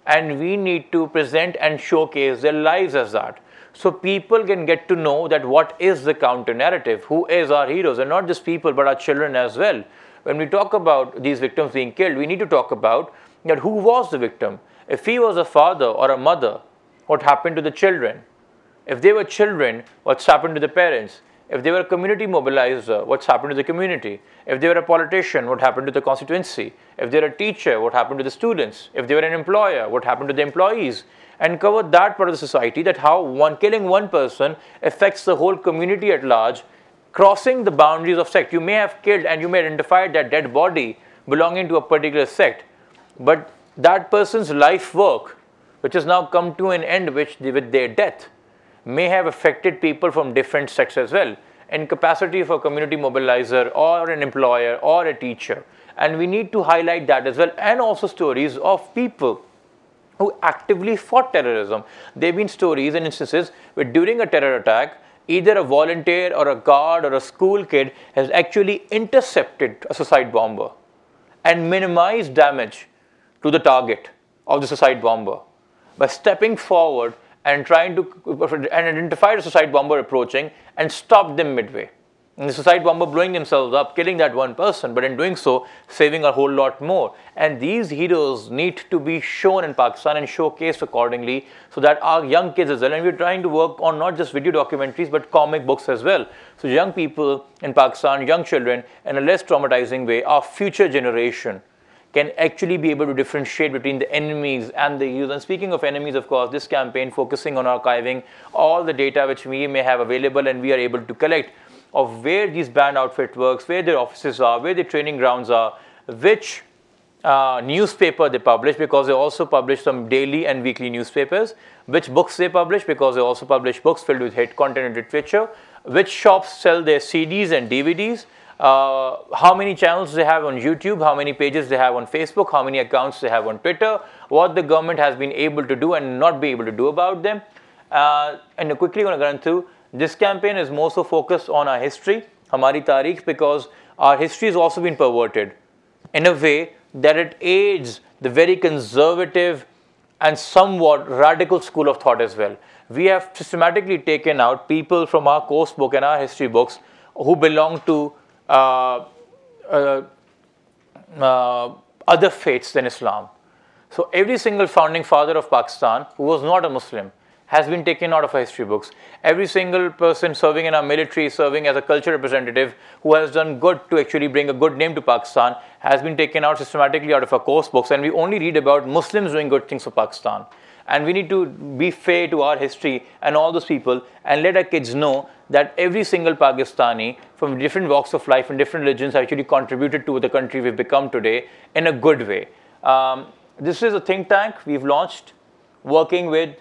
And we need to present and showcase their lives as that so people can get to know that what is the counter narrative, who is our heroes, and not just people but our children as well. When we talk about these victims being killed, we need to talk about that who was the victim. If he was a father or a mother, what happened to the children? If they were children, what's happened to the parents? If they were a community mobilizer, what's happened to the community? If they were a politician, what happened to the constituency? If they're a teacher, what happened to the students? If they were an employer, what happened to the employees? And cover that part of the society that how one killing one person affects the whole community at large crossing the boundaries of sect. You may have killed and you may identify that dead body belonging to a particular sect but that person's life work which has now come to an end which with their death may have affected people from different sects as well in capacity of a community mobilizer or an employer or a teacher. And we need to highlight that as well and also stories of people who actively fought terrorism. There have been stories and instances where during a terror attack, either a volunteer or a guard or a school kid has actually intercepted a suicide bomber and minimized damage to the target of the suicide bomber by stepping forward and trying to and identify a suicide bomber approaching and stop them midway and the suicide bomber blowing themselves up, killing that one person, but in doing so, saving a whole lot more. And these heroes need to be shown in Pakistan and showcased accordingly so that our young kids as well, and we're trying to work on not just video documentaries but comic books as well. So, young people in Pakistan, young children, in a less traumatizing way, our future generation can actually be able to differentiate between the enemies and the heroes. And speaking of enemies, of course, this campaign focusing on archiving all the data which we may have available and we are able to collect of where these banned outfit works, where their offices are, where their training grounds are, which uh, newspaper they publish because they also publish some daily and weekly newspapers, which books they publish because they also publish books filled with hate content and literature, which shops sell their CDs and DVDs, uh, how many channels they have on YouTube, how many pages they have on Facebook, how many accounts they have on Twitter, what the government has been able to do and not be able to do about them. Uh, and quickly going to run through This campaign is more so focused on our history, Hamari Tarikh, because our history has also been perverted in a way that it aids the very conservative and somewhat radical school of thought as well. We have systematically taken out people from our course book and our history books who belong to uh, uh, uh, other faiths than Islam. So every single founding father of Pakistan who was not a Muslim has been taken out of our history books. Every single person serving in our military, serving as a culture representative, who has done good to actually bring a good name to Pakistan, has been taken out systematically out of our course books. And we only read about Muslims doing good things for Pakistan. And we need to be fair to our history and all those people and let our kids know that every single Pakistani from different walks of life and different religions actually contributed to the country we've become today in a good way. Um, this is a think tank we've launched working with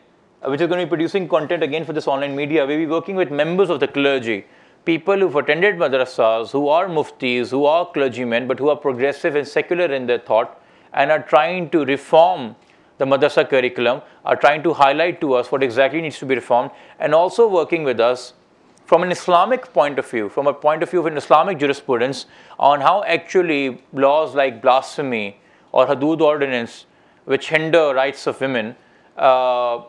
which is going to be producing content again for this online media. We'll be working with members of the clergy, people who've attended madrasas, who are muftis, who are clergymen, but who are progressive and secular in their thought and are trying to reform the madrasa curriculum, are trying to highlight to us what exactly needs to be reformed, and also working with us from an Islamic point of view, from a point of view of an Islamic jurisprudence, on how actually laws like blasphemy or Hudud ordinance, which hinder rights of women, uh,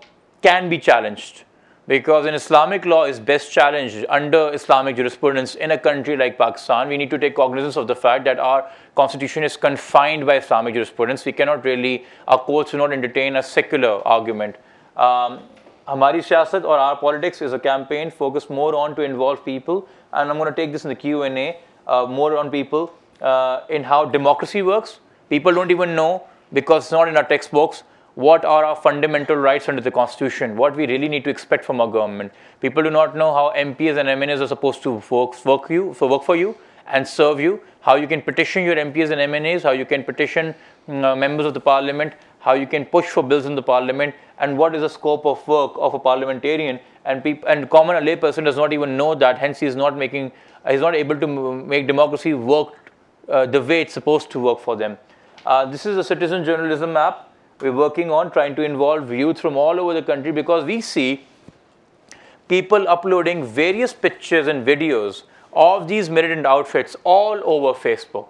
can be challenged because an Islamic law is best challenged under Islamic jurisprudence in a country like Pakistan. We need to take cognizance of the fact that our constitution is confined by Islamic jurisprudence. We cannot really, our courts do not entertain a secular argument. Um, Hamari Siyasat or our politics is a campaign focused more on to involve people, and I'm going to take this in the Q&A uh, more on people uh, in how democracy works. People don't even know because it's not in our textbooks what are our fundamental rights under the constitution, what we really need to expect from our government. People do not know how MPs and MNAs are supposed to work, work, you, so work for you and serve you, how you can petition your MPs and MNAs, how you can petition mm, uh, members of the parliament, how you can push for bills in the parliament, and what is the scope of work of a parliamentarian. And, peop- and common layperson does not even know that, hence he is not making, uh, he's not able to make democracy work uh, the way it's supposed to work for them. Uh, this is a citizen journalism app we're working on trying to involve youth from all over the country because we see people uploading various pictures and videos of these militant outfits all over Facebook.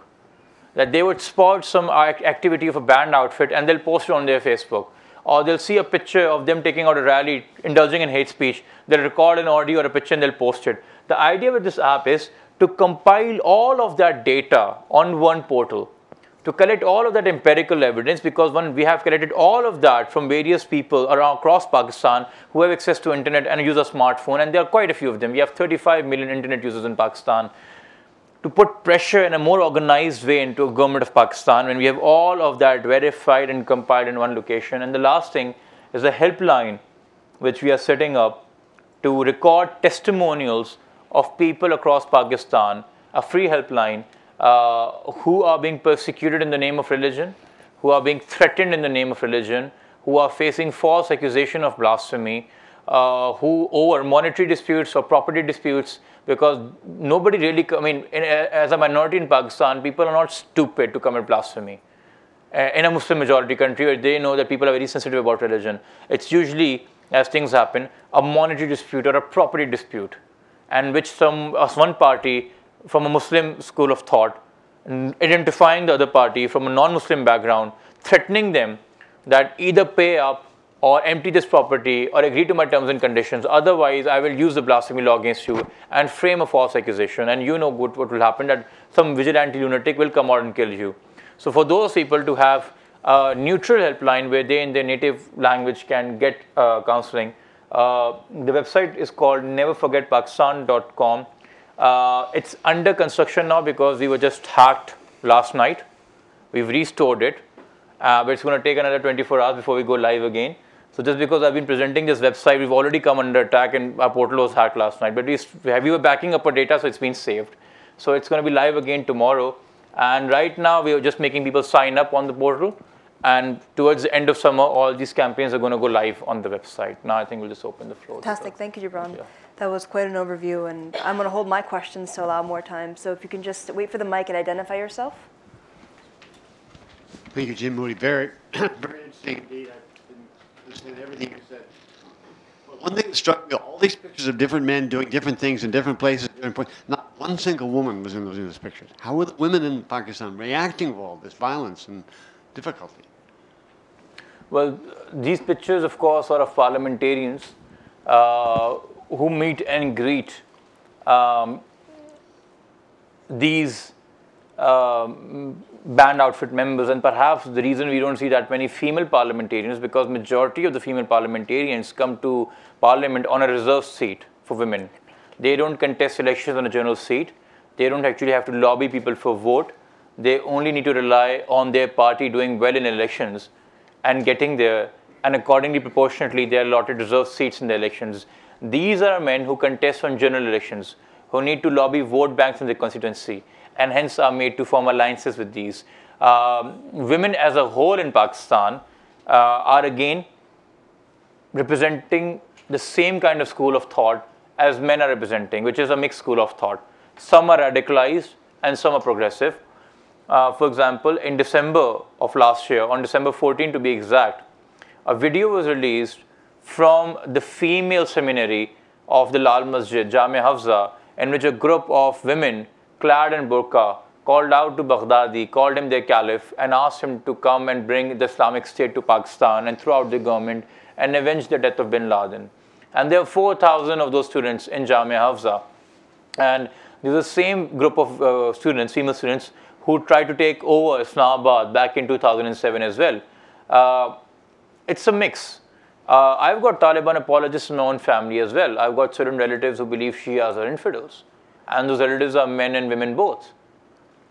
That they would spot some activity of a banned outfit and they'll post it on their Facebook. Or they'll see a picture of them taking out a rally, indulging in hate speech. They'll record an audio or a picture and they'll post it. The idea with this app is to compile all of that data on one portal to collect all of that empirical evidence because when we have collected all of that from various people around across Pakistan who have access to internet and use a smartphone and there are quite a few of them. We have 35 million internet users in Pakistan. To put pressure in a more organized way into a government of Pakistan when we have all of that verified and compiled in one location and the last thing is a helpline which we are setting up to record testimonials of people across Pakistan a free helpline uh, who are being persecuted in the name of religion, who are being threatened in the name of religion, who are facing false accusation of blasphemy, uh, who over monetary disputes or property disputes, because nobody really, I mean, in, as a minority in Pakistan, people are not stupid to commit blasphemy. Uh, in a Muslim majority country where they know that people are very sensitive about religion, it's usually, as things happen, a monetary dispute or a property dispute, and which some, as one party from a Muslim school of thought, identifying the other party from a non Muslim background, threatening them that either pay up or empty this property or agree to my terms and conditions. Otherwise, I will use the blasphemy law against you and frame a false accusation. And you know what, what will happen that some vigilante lunatic will come out and kill you. So, for those people to have a neutral helpline where they, in their native language, can get uh, counseling, uh, the website is called neverforgetpakistan.com. Uh, it's under construction now because we were just hacked last night. We've restored it, uh, but it's going to take another 24 hours before we go live again. So just because I've been presenting this website, we've already come under attack and our portal was hacked last night. But we, we were backing up our data, so it's been saved. So it's going to be live again tomorrow. And right now, we are just making people sign up on the portal. And towards the end of summer, all these campaigns are going to go live on the website. Now I think we'll just open the floor. Fantastic. Thank you, Jibran. Yeah. That was quite an overview, and I'm going to hold my questions to allow more time. So if you can just wait for the mic and identify yourself. Thank you, Jim Moody. Very, very interesting indeed. I've been listening to everything you said. one thing that struck me, all these pictures of different men doing different things in different places, different points, not one single woman was in those, in those pictures. How were the women in Pakistan reacting to all this violence and difficulty? Well, these pictures, of course, are of parliamentarians who meet and greet um, these um, banned outfit members. And perhaps the reason we don't see that many female parliamentarians because majority of the female parliamentarians come to parliament on a reserved seat for women. They don't contest elections on a general seat. They don't actually have to lobby people for vote. They only need to rely on their party doing well in elections and getting there and accordingly proportionately they are allotted reserved seats in the elections these are men who contest on general elections who need to lobby vote banks in the constituency and hence are made to form alliances with these. Um, women as a whole in Pakistan uh, are again representing the same kind of school of thought as men are representing, which is a mixed school of thought. Some are radicalized and some are progressive. Uh, for example, in December of last year, on December 14 to be exact, a video was released from the female seminary of the Lal Masjid, Jamia Hafsa, in which a group of women clad in burqa, called out to Baghdadi, called him their caliph, and asked him to come and bring the Islamic State to Pakistan and throw out the government and avenge the death of bin Laden. And there are 4,000 of those students in Jamia Hafsa. And there's the same group of uh, students, female students, who tried to take over Islamabad back in 2007 as well. Uh, it's a mix. Uh, I've got Taliban apologists in my own family as well. I've got certain relatives who believe Shias are infidels and those relatives are men and women both.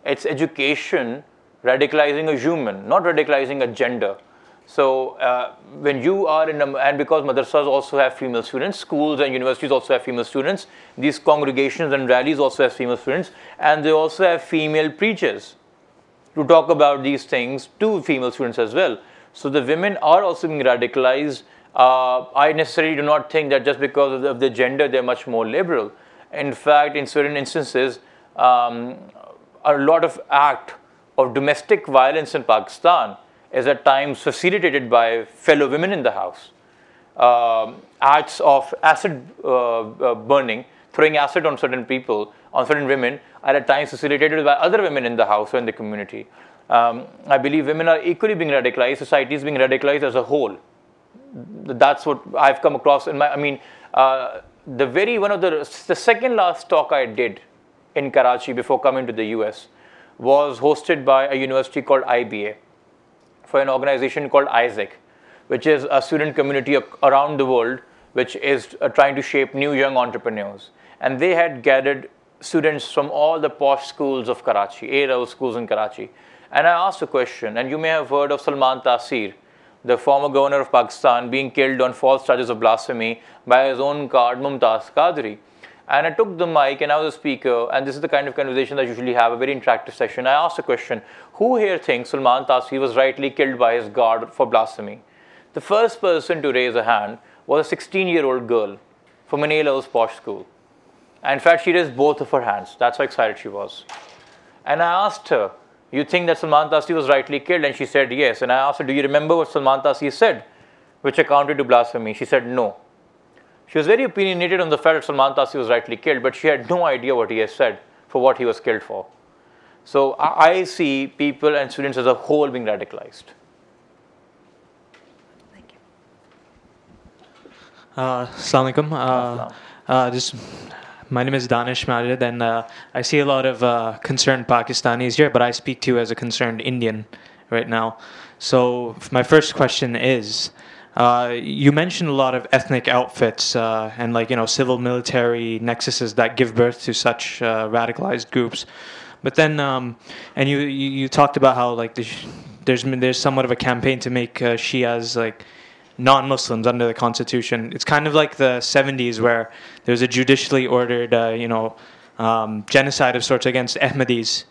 It's education radicalizing a human, not radicalizing a gender. So uh, when you are in a, and because madrasas also have female students, schools and universities also have female students, these congregations and rallies also have female students, and they also have female preachers to talk about these things to female students as well. So the women are also being radicalized. Uh, I necessarily do not think that just because of the, of the gender they're much more liberal. In fact, in certain instances, um, a lot of act of domestic violence in Pakistan is at times facilitated by fellow women in the house. Um, acts of acid uh, uh, burning, throwing acid on certain people, on certain women, are at times facilitated by other women in the house or in the community. Um, I believe women are equally being radicalized, society is being radicalized as a whole. That's what I've come across in my, I mean, uh, the very one of the the second last talk I did in Karachi before coming to the US was hosted by a university called IBA for an organization called AIESEC, which is a student community around the world which is uh, trying to shape new young entrepreneurs. And they had gathered students from all the posh schools of Karachi, A level schools in Karachi. And I asked a question, and you may have heard of Salman Taseer the former governor of Pakistan, being killed on false charges of blasphemy by his own guard, Mumtaz Qadri. And I took the mic and I was a speaker, and this is the kind of conversation that I usually have, a very interactive session. I asked a question Who here thinks Salman Taseer was rightly killed by his guard for blasphemy? The first person to raise a hand was a 16 year old girl from an A levels posh school. And in fact, she raised both of her hands. That's how excited she was. And I asked her, you think that Salman Taseer was rightly killed? And she said, Yes. And I asked her, Do you remember what Salman Taseer said, which accounted to blasphemy? She said, No. She was very opinionated on the fact that Salman Taseer was rightly killed, but she had no idea what he has said for what he was killed for. So I see people and students as a whole being radicalized. Thank you. Uh, Assalamu alaikum. Uh, uh, just my name is Danish Majid, and uh, I see a lot of uh, concerned Pakistanis here, but I speak to you as a concerned Indian right now. So, my first question is uh, you mentioned a lot of ethnic outfits uh, and, like, you know, civil military nexuses that give birth to such uh, radicalized groups. But then, um, and you, you, you, talked about how, like, the, there's, there's somewhat of a campaign to make uh, Shias, like, non-Muslims under the constitution. It's kind of like the 70s where there was a judicially ordered, uh, you know, um, genocide of sorts against Ahmadis.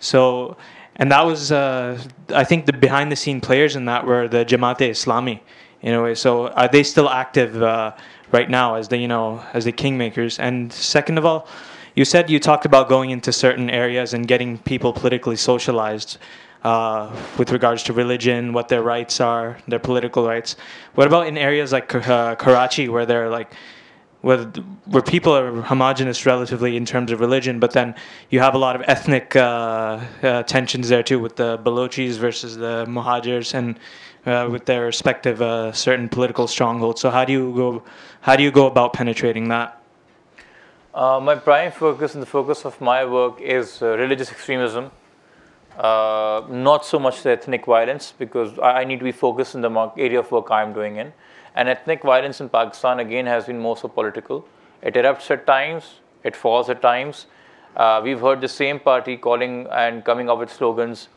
So, and that was, uh, I think, the behind-the-scene players in that were the Jamaat-e Islami, in a way. So, are they still active uh, right now as the, you know, as the kingmakers? And second of all, you said you talked about going into certain areas and getting people politically socialized. Uh, with regards to religion, what their rights are, their political rights. What about in areas like uh, Karachi, where they're like, where, where people are homogenous relatively in terms of religion, but then you have a lot of ethnic uh, uh, tensions there too, with the Balochis versus the Muhajirs, and uh, with their respective uh, certain political strongholds. So how do you go? How do you go about penetrating that? My prime focus and the focus of my work is religious extremism, uh, not so much the ethnic violence, because I, I, need to be focused in the area of work I'm doing in. And ethnic violence in Pakistan, again, has been more so political. It erupts at times, it falls at times. Uh, we've heard the same party calling and coming up with slogans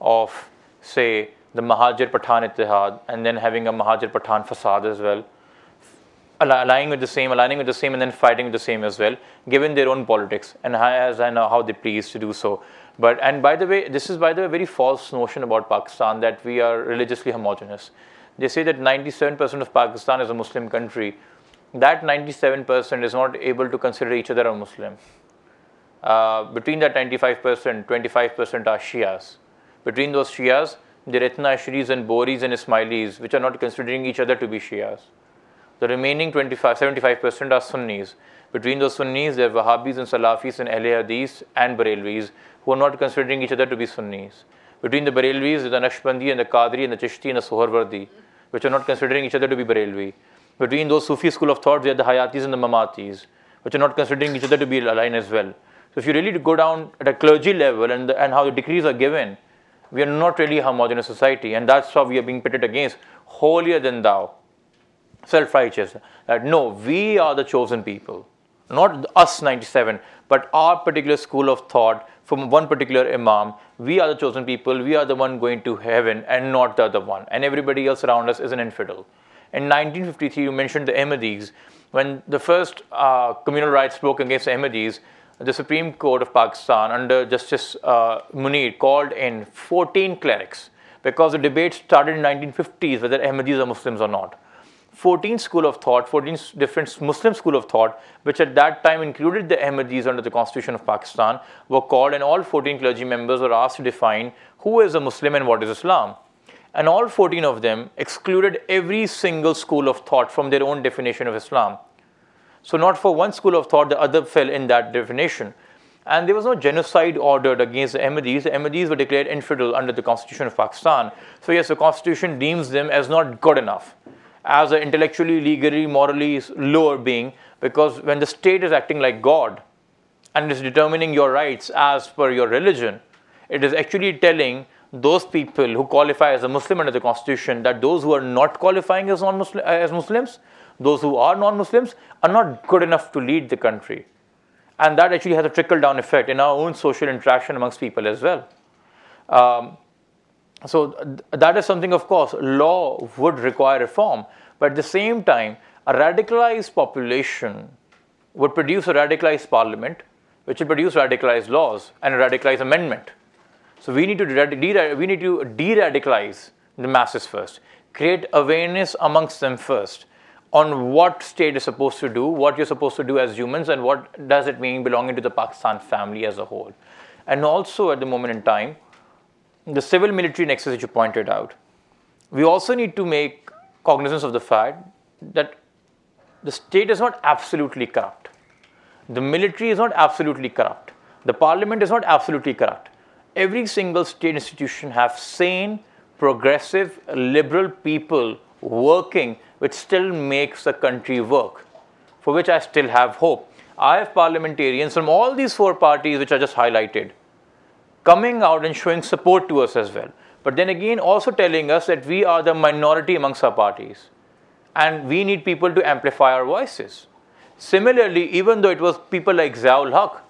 of, say, the Mahajir Pathan Ittihad, and then having a Mahajir Pathan Fasad as well aligning with the same, aligning with the same, and then fighting with the same as well, given their own politics and as I know how they please to do so. But and by the way, this is by the way a very false notion about Pakistan that we are religiously homogenous. They say that 97% of Pakistan is a Muslim country. That 97% is not able to consider each other a Muslim. Uh, between that 95%, 25% are Shias. Between those Shias, there are Ashris and Bohris and Ismailis, which are not considering each other to be Shias. The remaining 25, 75% are Sunnis. Between those Sunnis, there are Wahhabis and Salafis and Ahle Hadith and Barelvis who are not considering each other to be Sunnis. Between the Barelvis, the Naqshbandi and the Qadri and the Chishti and the Suhrawardi, which are not considering each other to be Barelvi. Between those Sufi school of thought, there are the Hayatis and the Mamatis, which are not considering each other to be aligned as well. So if you really go down at a clergy level and, the, and how the decrees are given, we are not really a homogeneous society, and that's how we are being pitted against holier than thou self righteous. That no, we are the chosen people, not us 97, but our particular school of thought from one particular Imam. We are the chosen people, we are the one going to heaven and not the other one. And everybody else around us is an infidel. In 1953, you mentioned the Ahmadis. When the first uh, communal rights spoke against the Ahmadis, the Supreme Court of Pakistan, under Justice uh, Munir, called in 14 clerics because the debate started in 1950s whether Ahmadis are Muslims or not. 14 school of thought, 14 different Muslim school of thought, which at that time included the Ahmadis under the Constitution of Pakistan, were called, and all 14 clergy members were asked to define who is a Muslim and what is Islam. And all 14 of them excluded every single school of thought from their own definition of Islam. So, not for one school of thought, the other fell in that definition. And there was no genocide ordered against the Ahmadis. The Ahmadis were declared infidel under the Constitution of Pakistan. So, yes, the Constitution deems them as not good enough as an intellectually, legally, morally lower being because when the state is acting like God and is determining your rights as per your religion, it is actually telling those people who qualify as a Muslim under the constitution that those who are not qualifying as, non-Muslim, as Muslims, those who are non Muslims, are not good enough to lead the country. And that actually has a trickle down effect in our own social interaction amongst people as well. Um, so th- that is something, of course, law would require reform, but at the same time, a radicalized population would produce a radicalized parliament, which would produce radicalized laws and a radicalized amendment. So we need to de- we need to de-radicalize the masses first, create awareness amongst them first on what state is supposed to do, what you're supposed to do as humans, and what does it mean belonging to the Pakistan family as a whole. And also at the moment in time, the civil military nexus that you pointed out, we also need to make cognizance of the fact that the state is not absolutely corrupt. The military is not absolutely corrupt. The parliament is not absolutely corrupt. Every single state institution have sane, progressive, liberal people working which still makes the country work, for which I still have hope. I have parliamentarians from all these four parties which I just highlighted coming out and showing support to us as well. But then again, also telling us that we are the minority amongst our parties and we need people to amplify our voices. Similarly, even though it was people like Ziaul Haq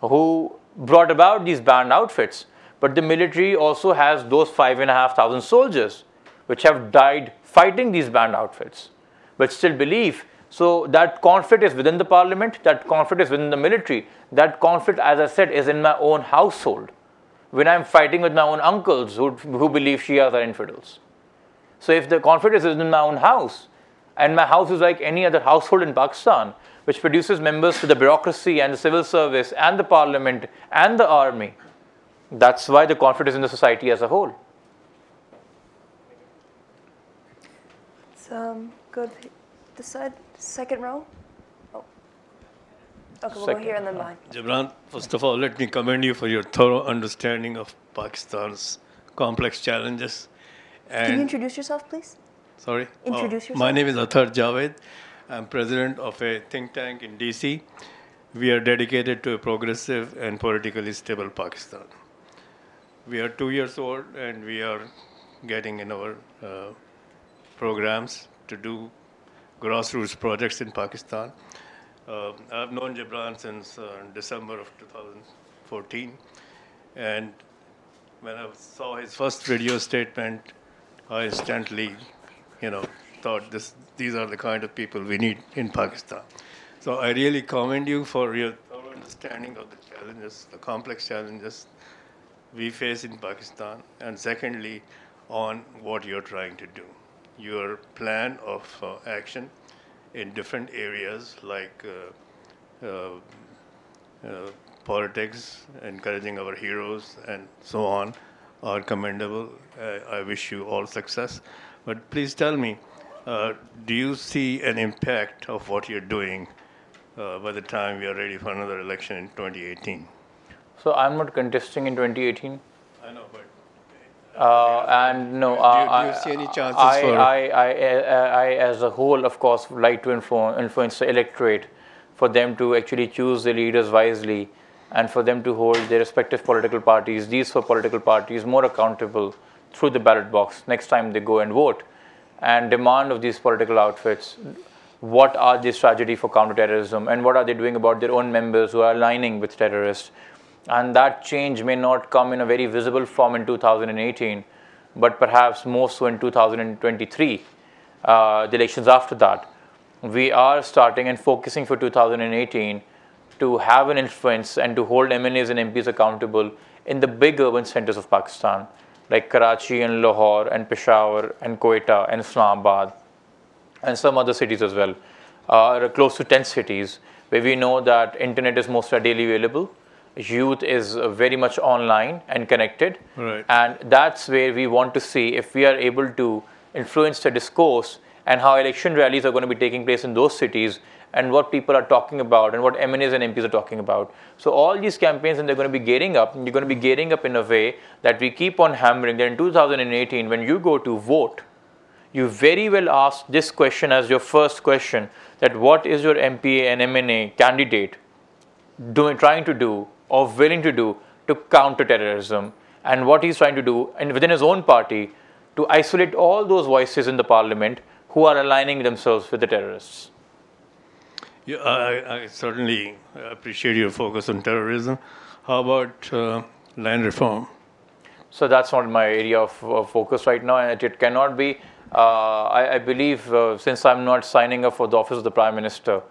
who brought about these banned outfits, but the military also has those five and a half thousand soldiers which have died fighting these banned outfits, but still believe so that conflict is within the parliament, that conflict is within the military, that conflict, as I said, is in my own household. When I'm fighting with my own uncles who, who believe Shias are infidels. So if the conflict is within my own house, and my house is like any other household in Pakistan, which produces members to the bureaucracy and the civil service and the parliament and the army, That's why the conflict is in the society as a whole. So, um, go to this side, second row. Oh. Okay, we'll go Second. here and then behind. Jibran, first of all, let me commend you for your thorough understanding of Pakistan's complex challenges. And Can you introduce yourself, please? sorry, introduce Oh, My yourself? name is Athar Javed. I'm president of a think tank in DC. We are dedicated to a progressive and politically stable Pakistan. We are two years old and we are getting in our uh, programs to do grassroots projects in Pakistan. Uh, I've known Jibran since uh, December of 2014, and when I saw his first video statement, I instantly, you know, thought this these are the kind of people we need in Pakistan. So I really commend you for your thorough understanding of the challenges, the complex challenges we face in Pakistan, and secondly, on what you're trying to do. Your plan of uh, action in different areas like uh, uh, uh, politics, encouraging our heroes, and so on, are commendable. I I wish you all success. But please tell me, uh, do you see an impact of what you're doing uh, by the time we are ready for another election in 2018? So I'm not contesting in 2018. I know, but Uh, and no, Do uh, you- do you I- see any chances I, for- I, I, I, I, as a whole, of course, would like to influ- influence the electorate for them to actually choose the leaders wisely and for them to hold their respective political parties, these four political parties, more accountable through the ballot box next time they go and vote and demand of these political outfits. What are the strategy for counterterrorism and what are they doing about their own members who are aligning with terrorists and that change may not come in a very visible form in 2018 but perhaps more so in 2023 uh, the elections after that. We are starting and focusing for 2018 to have an influence and to hold MNAs and MPs accountable in the big urban centers of Pakistan like Karachi and Lahore and Peshawar and Quetta and Islamabad and some other cities as well, uh, close to 10 cities, where we know that internet is most readily available, youth is uh, very much online and connected, Right. and that's where we want to see if we are able to influence the discourse and how election rallies are going to be taking place in those cities and what people are talking about and what MNAs and MPs are talking about. So all these campaigns and they're going to be gearing up, and you're going to be gearing up in a way that we keep on hammering that in 2018 when you go to vote, you very well ask this question as your first question that what is your MPA and MNA candidate doing, trying to do or willing to do to counter terrorism and what he's trying to do and within his own party to isolate all those voices in the parliament who are aligning themselves with the terrorists. Yeah, I, I certainly appreciate your focus on terrorism. How about uh, land reform? So that's not my area of, of focus right now, and it cannot be. Uh, I, I believe uh, since I'm not signing up for the office of the prime minister,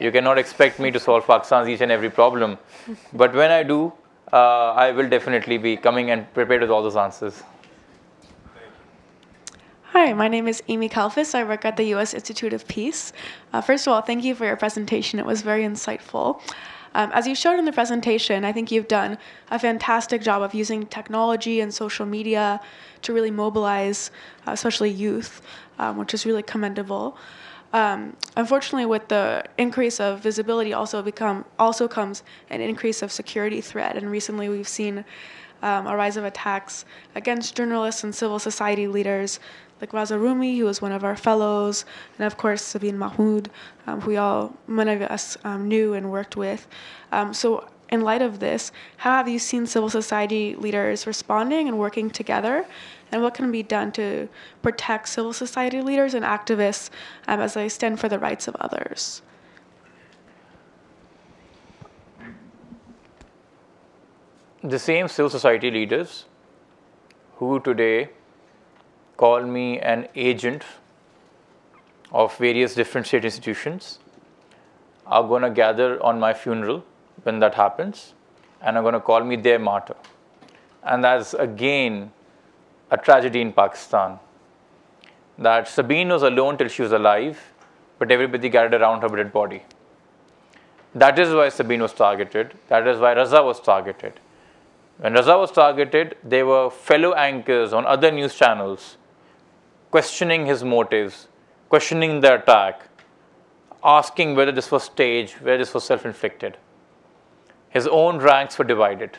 you cannot expect me to solve Pakistan's each and every problem. But when I do, uh, I will definitely be coming and prepared with all those answers. Hi, my name is Amy Kalfis. I work at the U.S. Institute of Peace. Uh, first of all, thank you for your presentation. It was very insightful. Um, as you showed in the presentation, I think you've done a fantastic job of using technology and social media to really mobilize, uh, especially youth, um, which is really commendable. Um, unfortunately, with the increase of visibility, also become also comes an increase of security threat. And recently, we've seen um, a rise of attacks against journalists and civil society leaders like Raza Rumi, who was one of our fellows, and of course Sabeen Mahmood, um, who we all, many of us um, knew and worked with. Um, so, in light of this, how have you seen civil society leaders responding and working together? And what can be done to protect civil society leaders and activists um, as they stand for the rights of others? The same civil society leaders who today call me an agent of various different state institutions are going to gather on my funeral when that happens and are going to call me their martyr. And that's again a tragedy in Pakistan. That Sabeen was alone till she was alive, but everybody gathered around her dead body. That is why Sabeen was targeted. That is why Raza was targeted. When Raza was targeted, there were fellow anchors on other news channels questioning his motives, questioning the attack, asking whether this was staged, whether this was self inflicted. His own ranks were divided.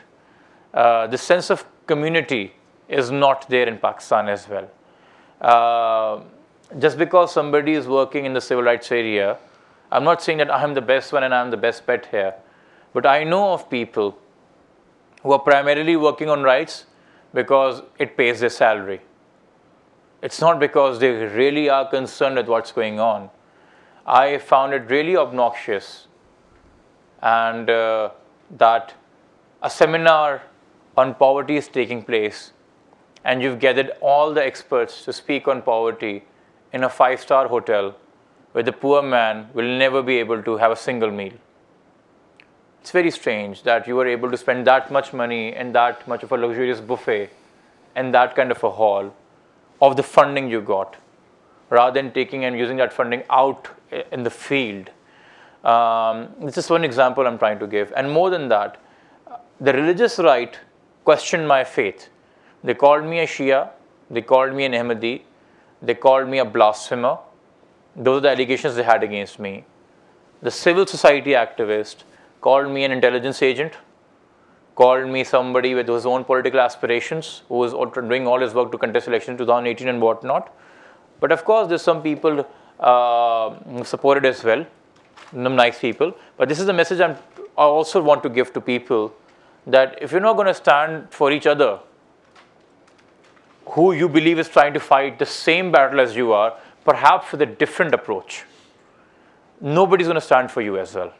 Uh, the sense of community is not there in Pakistan as well. Uh, just because somebody is working in the civil rights area, I'm not saying that I'm the best one and I'm the best bet here, but I know of people who are primarily working on rights because it pays their salary. It's not because they really are concerned with what's going on. I found it really obnoxious and uh, that a seminar on poverty is taking place and you've gathered all the experts to speak on poverty in a five star hotel where the poor man will never be able to have a single meal. It's very strange that you were able to spend that much money in that much of a luxurious buffet and that kind of a hall of the funding you got rather than taking and using that funding out in the field. Um, this is one example I'm trying to give. And more than that, the religious right questioned my faith. They called me a Shia, they called me an Ahmadi, they called me a blasphemer. Those are the allegations they had against me. The civil society activist called me an intelligence agent, called me somebody with his own political aspirations, who was doing all his work to contest election 2018 and whatnot. But of course, there's some people uh, supported as well, some nice people. But this is the message I'm, I also want to give to people that if you're not going to stand for each other, who you believe is trying to fight the same battle as you are, perhaps with a different approach, nobody's going to stand for you as well.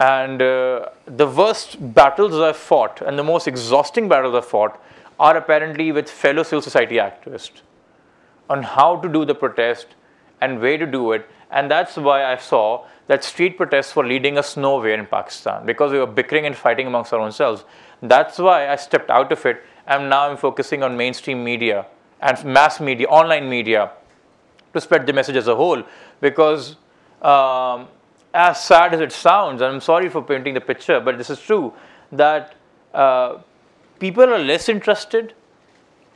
And uh, the worst battles I've fought and the most exhausting battles I've fought are apparently with fellow civil society activists on how to do the protest and where to do it. And that's why I saw that street protests were leading us nowhere in Pakistan because we were bickering and fighting amongst our own selves. That's why I stepped out of it and now I'm focusing on mainstream media and mass media, online media, to spread the message as a whole. Because um, as sad as it sounds, and I'm sorry for painting the picture, but this is true, that uh, people are less interested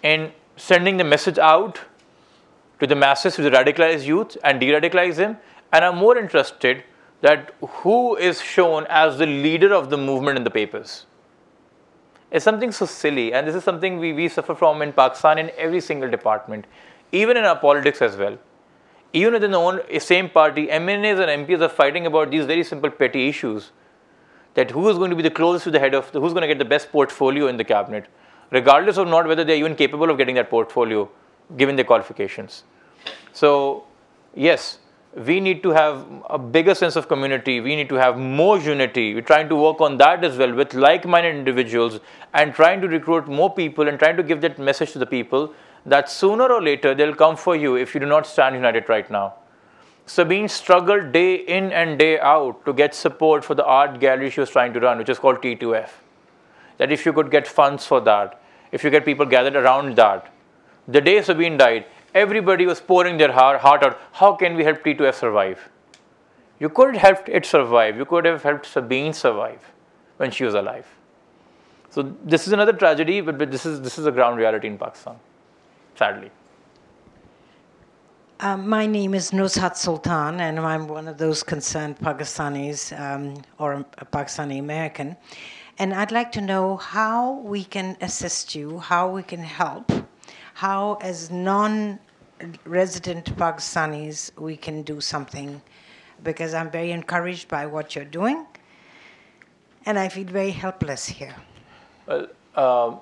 in sending the message out to the masses, to the radicalized youth, and de radicalize them, and are more interested that who is shown as the leader of the movement in the papers is something so silly, and this is something we, we suffer from in Pakistan in every single department, even in our politics as well. Even within the own eh, same party, MNAs and MPs are fighting about these very simple petty issues. That who is going to be the closest to the head of, who's going to get the best portfolio in the cabinet, regardless of not whether they're even capable of getting that portfolio, given their qualifications. So, yes, we need to have a bigger sense of community. We need to have more unity. We're trying to work on that as well with like minded individuals and trying to recruit more people and trying to give that message to the people that sooner or later they'll come for you if you do not stand united right now. Sabeen struggled day in and day out to get support for the art gallery she was trying to run, which is called T2F. That if you could get funds for that, if you get people gathered around that. The day Sabeen died, everybody was pouring their heart, out. How can we help T2F survive? You could have helped it survive. You could have helped Sabeen survive when she was alive. So this is another tragedy, but, but this is this is a ground reality in Pakistan, sadly. Um, my name is Nushat Sultan, and I'm one of those concerned Pakistanis um, or a Pakistani American. And I'd like to know how we can assist you, how we can help, how, as non resident Pakistanis, we can do something because I'm very encouraged by what you're doing and I feel very helpless here. Well, uh,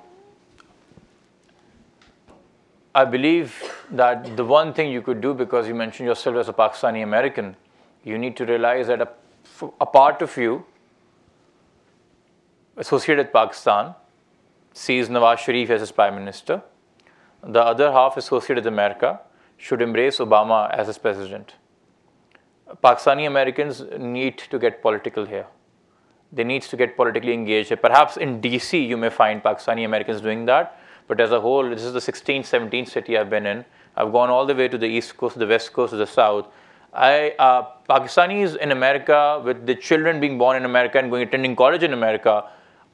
I believe that the one thing you could do, because you mentioned yourself as a Pakistani American, you need to realize that a, a part of you associated with Pakistan sees Nawaz Sharif as his prime minister the other half associated with America should embrace Obama as his president. Pakistani Americans need to get political here. They need to get politically engaged. Perhaps in DC you may find Pakistani Americans doing that, but as a whole, this is the 16th, 17th city I've been in. I've gone all the way to the east coast, the west coast, the south. I, uh, Pakistanis in America, with the children being born in America and going attending college in America,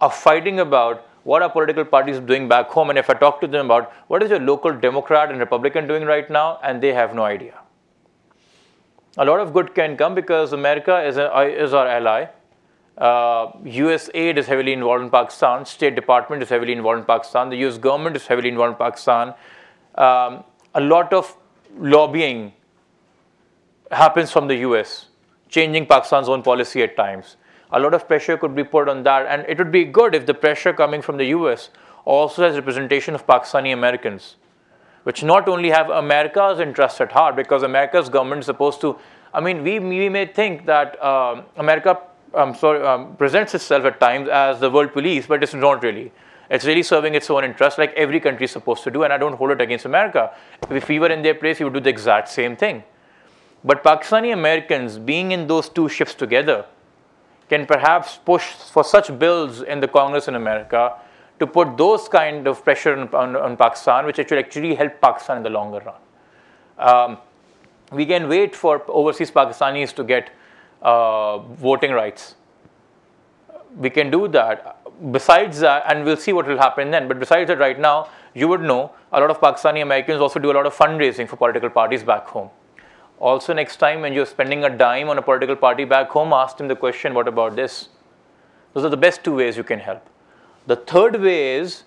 are fighting about what are political parties doing back home. And if I talk to them about what is your local Democrat and Republican doing right now, and they have no idea. A lot of good can come because America is, a, is our ally. Uh, US aid is heavily involved in Pakistan. State Department is heavily involved in Pakistan. The US government is heavily involved in Pakistan. Um, a lot of lobbying happens from the US, changing Pakistan's own policy at times. A lot of pressure could be put on that, and it would be good if the pressure coming from the US also has representation of Pakistani Americans, which not only have America's interests at heart, because America's government is supposed to. I mean, we, we may think that uh, America um, sorry, um, presents itself at times as the world police, but it's not really. It's really serving its own interest, like every country is supposed to do, and I don't hold it against America. If we were in their place, we would do the exact same thing. But Pakistani Americans being in those two ships together can perhaps push for such bills in the Congress in America to put those kind of pressure on, on, on Pakistan, which will actually help Pakistan in the longer run. Um, we can wait for overseas Pakistanis to get uh, voting rights. We can do that. Besides that, and we'll see what will happen then, but besides that, right now, you would know a lot of Pakistani Americans also do a lot of fundraising for political parties back home. Also, next time when you're spending a dime on a political party back home, ask them the question, what about this? Those are the best two ways you can help. The third way is,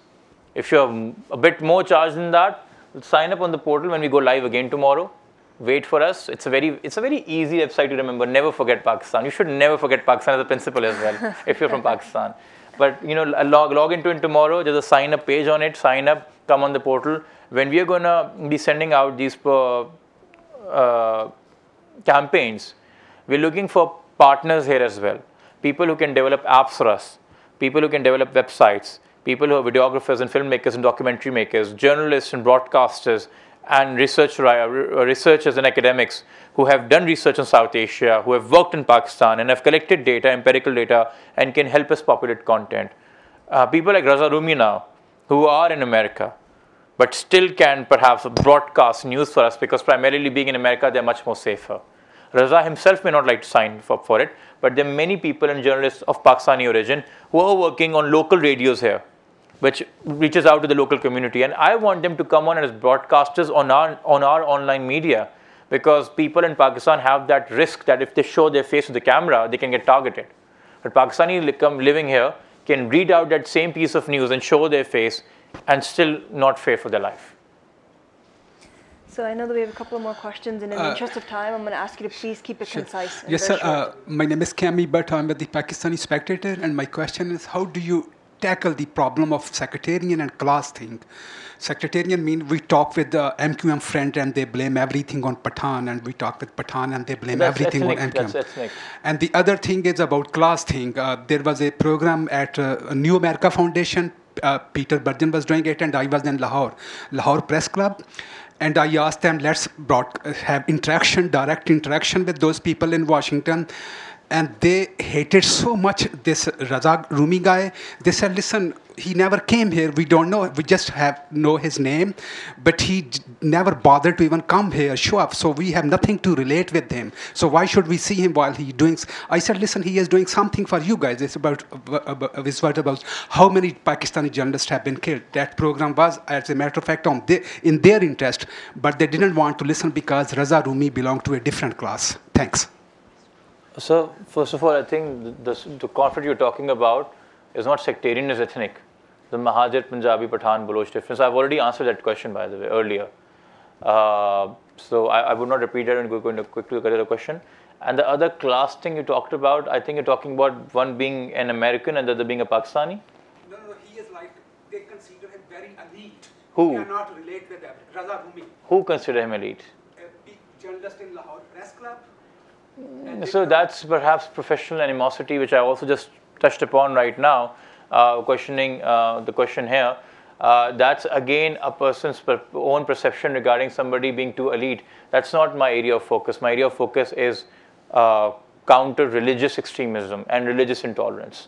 if you're a bit more charged than that, sign up on the portal when we go live again tomorrow wait for us. It's a very it's a very easy website to remember. Never forget Pakistan. You should never forget Pakistan as a principle as well if you're from Pakistan. But you know, log log into it tomorrow. There's a sign up page on it. Sign up. Come on the portal. When we are gonna be sending out these uh, uh, campaigns, we're looking for partners here as well. People who can develop apps for us. People who can develop websites. People who are videographers and filmmakers and documentary makers, journalists and broadcasters, and research, uh, researchers and academics who have done research in South Asia, who have worked in Pakistan and have collected data, empirical data, and can help us populate content. Uh, people like Raza Rumi now, who are in America, but still can perhaps broadcast news for us because primarily being in America, they're much more safer. Raza himself may not like to sign up for it, but there are many people and journalists of Pakistani origin who are working on local radios here which reaches out to the local community. And I want them to come on as broadcasters on our, on our online media because people in Pakistan have that risk that if they show their face to the camera, they can get targeted. But Pakistani living here can read out that same piece of news and show their face and still not fear for their life. So I know that we have a couple of more questions, and in the uh, interest of time, I'm going to ask you to please keep it sure. concise. yes, sir. Uh, my name is Kami Bhatt. I'm with the Pakistani Spectator, and my question is, how do you tackle the problem of sectarian and class thing. Sectarian mean we talk with the MQM friend and they blame everything on Pathan, and we talk with Pathan and they blame that's everything ethnic, on MQM. And the other thing is about class thing. Uh, there was a program at uh, New America Foundation. Uh, Peter Bergen was doing it, and I was in Lahore, Lahore Press Club. And I asked them, let's broad, have interaction, direct interaction with those people in Washington and they hated so much this Raza Rumi guy. They said, "Listen, he never came here. We don't know. We just have know his name, but he never bothered to even come here, show up. So we have nothing to relate with him. So why should we see him while he doing?" I said, "Listen, he is doing something for you guys. It's about, about it's about how many Pakistani journalists have been killed. That program was, as a matter of fact, on the, in their interest, but they didn't want to listen because Raza Rumi belonged to a different class. Thanks." So, first of all, I think the, the conflict you're talking about is not sectarian, it's ethnic. The Mahajir, Punjabi, Pathan, Baloch difference. I've already answered that question, by the way, earlier. Uh, so, I, I, would not repeat that and go into quickly look at the question. And the other class thing you talked about, I think you're talking about one being an American and the other being a Pakistani. No, no, he is like, they consider him very elite. Who? They cannot relate with Raza Rumi. Who consider him elite? A big journalist in Lahore Press Club so that's perhaps professional animosity, which I also just touched upon right now, uh, questioning uh, the question here. Uh, that's again a person's per- own perception regarding somebody being too elite. That's not my area of focus. My area of focus is uh, counter religious extremism and religious intolerance,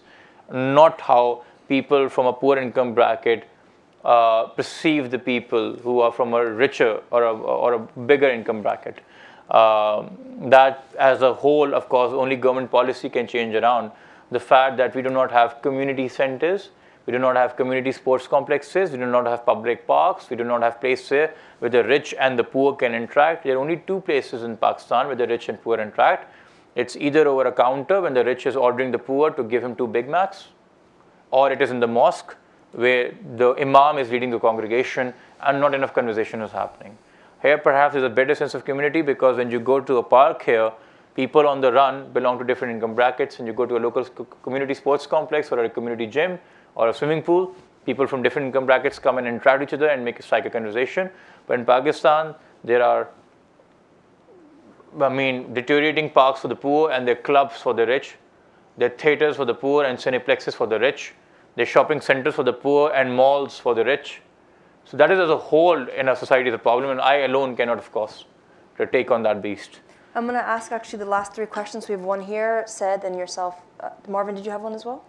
not how people from a poor income bracket uh, perceive the people who are from a richer or a, or a bigger income bracket. Um, that as a whole, of course, only government policy can change around. the fact that we do not have community centers, we do not have community sports complexes, we do not have public parks, we do not have places where the rich and the poor can interact. There are only two places in Pakistan where the rich and poor interact. It's either over a counter when the rich is ordering the poor to give him two Big Macs, or it is in the mosque where the imam is leading the congregation and not enough conversation is happening. Here, perhaps, is a better sense of community because when you go to a park here, people on the run belong to different income brackets, and you go to a local community sports complex or a community gym or a swimming pool, people from different income brackets come and interact with each other and make a strike conversation. But in Pakistan, there are I mean, deteriorating parks for the poor and their clubs for the rich. Their theaters for the poor and cineplexes for the rich. Their shopping centers for the poor and malls for the rich. So that is as a whole in our society the problem, and I alone cannot, of course, to take on that beast. I'm going to ask actually the last three questions. We have one here, said, and yourself. Uh, Marvin, did you have one as well?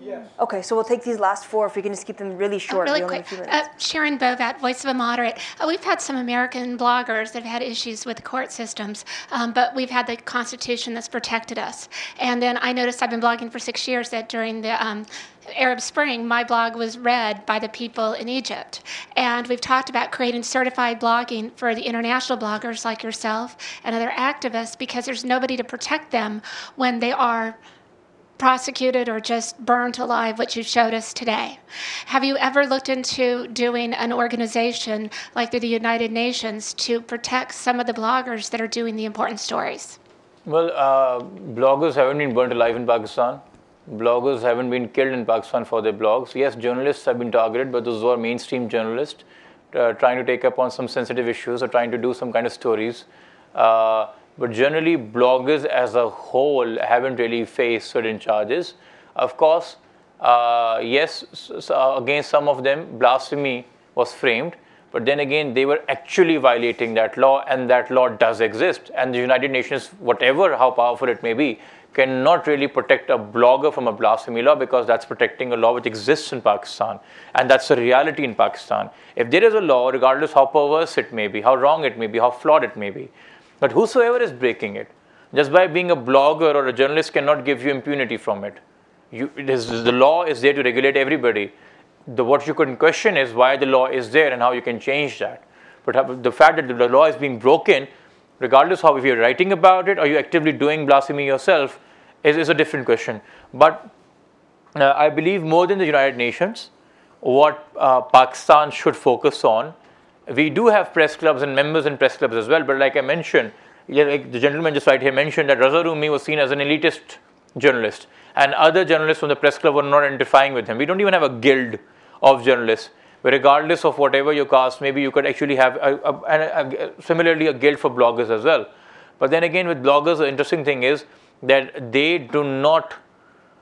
Yes. Okay, so we'll take these last four if we can just keep them really short. Uh, really quick. Uh, Sharon Bovat, Voice of a Moderate. Uh, we've had some American bloggers that have had issues with the court systems, um, but we've had the Constitution that's protected us. And then I noticed I've been blogging for six years that during the um, Arab Spring, my blog was read by the people in Egypt. And we've talked about creating certified blogging for the international bloggers like yourself and other activists because there's nobody to protect them when they are prosecuted or just burnt alive, which you showed us today. Have you ever looked into doing an organization like the United Nations to protect some of the bloggers that are doing the important stories? Well, uh, bloggers haven't been burnt alive in Pakistan. Bloggers haven't been killed in Pakistan for their blogs. Yes, journalists have been targeted, but those who are mainstream journalists uh, trying to take up on some sensitive issues or trying to do some kind of stories. Uh, but generally bloggers as a whole haven't really faced certain charges. Of course, uh, yes, so against some of them, blasphemy was framed, but then again, they were actually violating that law, and that law does exist. And the United Nations, whatever how powerful it may be, cannot really protect a blogger from a blasphemy law because that's protecting a law which exists in Pakistan. And that's a reality in Pakistan. If there is a law, regardless how perverse it may be, how wrong it may be, how flawed it may be, but whosoever is breaking it, just by being a blogger or a journalist cannot give you impunity from it. You, it is, the law is there to regulate everybody. The, what you can question is why the law is there and how you can change that. But the fact that the law is being broken, regardless of if you're writing about it or you're actively doing blasphemy yourself, is, is a different question. But uh, I believe more than the United Nations, what uh, Pakistan should focus on we do have press clubs and members in press clubs as well, but like I mentioned, like the gentleman just right here mentioned that Raza Rumi was seen as an elitist journalist, and other journalists from the press club were not identifying with him. We don't even have a guild of journalists, regardless of whatever your caste, maybe you could actually have a, a, a, similarly a guild for bloggers as well. But then again, with bloggers, the interesting thing is that they do not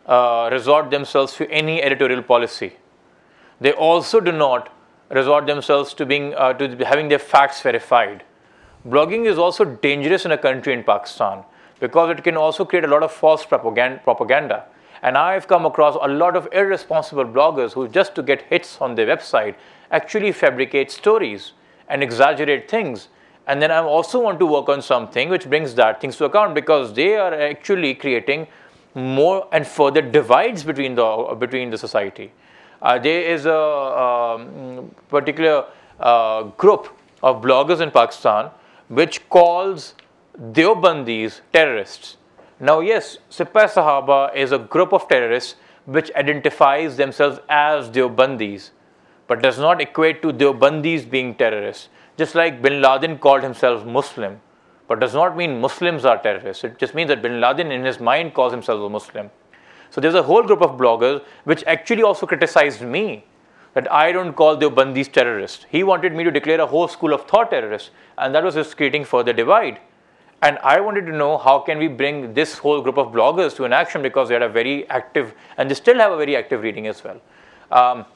uh, resort themselves to any editorial policy. They also do not resort themselves to being uh, to having their facts verified. Blogging is also dangerous in a country in Pakistan because it can also create a lot of false propaganda. And I've come across a lot of irresponsible bloggers who, just to get hits on their website, actually fabricate stories and exaggerate things. And then I also want to work on something which brings that things to account because they are actually creating more and further divides between the between the society. Uh, there is a um, particular uh, group of bloggers in Pakistan which calls Deobandis terrorists. Now, yes, Sipah Sahaba is a group of terrorists which identifies themselves as Deobandis, but does not equate to Deobandis being terrorists. Just like bin Laden called himself Muslim, but does not mean Muslims are terrorists. It just means that bin Laden in his mind calls himself a Muslim. So there's a whole group of bloggers which actually also criticized me that I don't call Deobandis terrorists. He wanted me to declare a whole school of thought terrorists, and that was just creating further divide. And I wanted to know how can we bring this whole group of bloggers to an action because they had a very active, and they still have a very active reading as well. Um,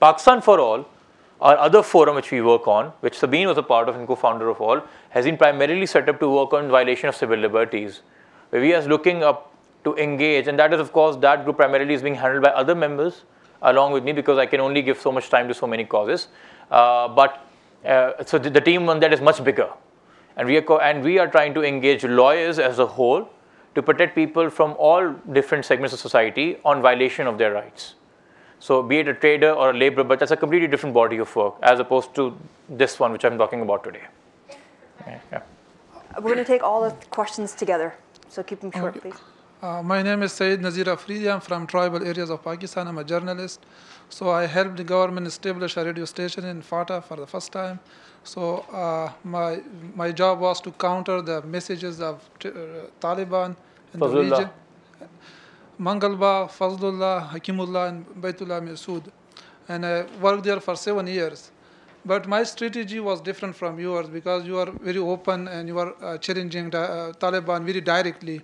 Pakistan for All, our other forum which we work on, which Sabeen was a part of and co-founder of all, has been primarily set up to work on violation of civil liberties. We are looking up to engage. And that is, of course, that group primarily is being handled by other members along with me because I can only give so much time to so many causes. Uh, but uh, so the, the, team on that is much bigger. And we, are co- and we are trying to engage lawyers as a whole to protect people from all different segments of society on violation of their rights. So, be it a trader or a laborer, but that's a completely different body of work as opposed to this one, which I'm talking about today. Yeah. We're going to take all the questions together, so keep them short, please. Uh, my name is Saeed Nazir Afridi. I'm from tribal areas of Pakistan. I'm a journalist. So I helped the government establish a radio station in FATA for the first time. So uh, my my job was to counter the messages of uh, Taliban in Fazlullah. the region. Mangal Bagh, Fazlullah, Hakimullah, and Baitullah Mehsud. And I worked there for seven years. But my strategy was different from yours because you are very open and you are uh, challenging the, uh, Taliban very directly.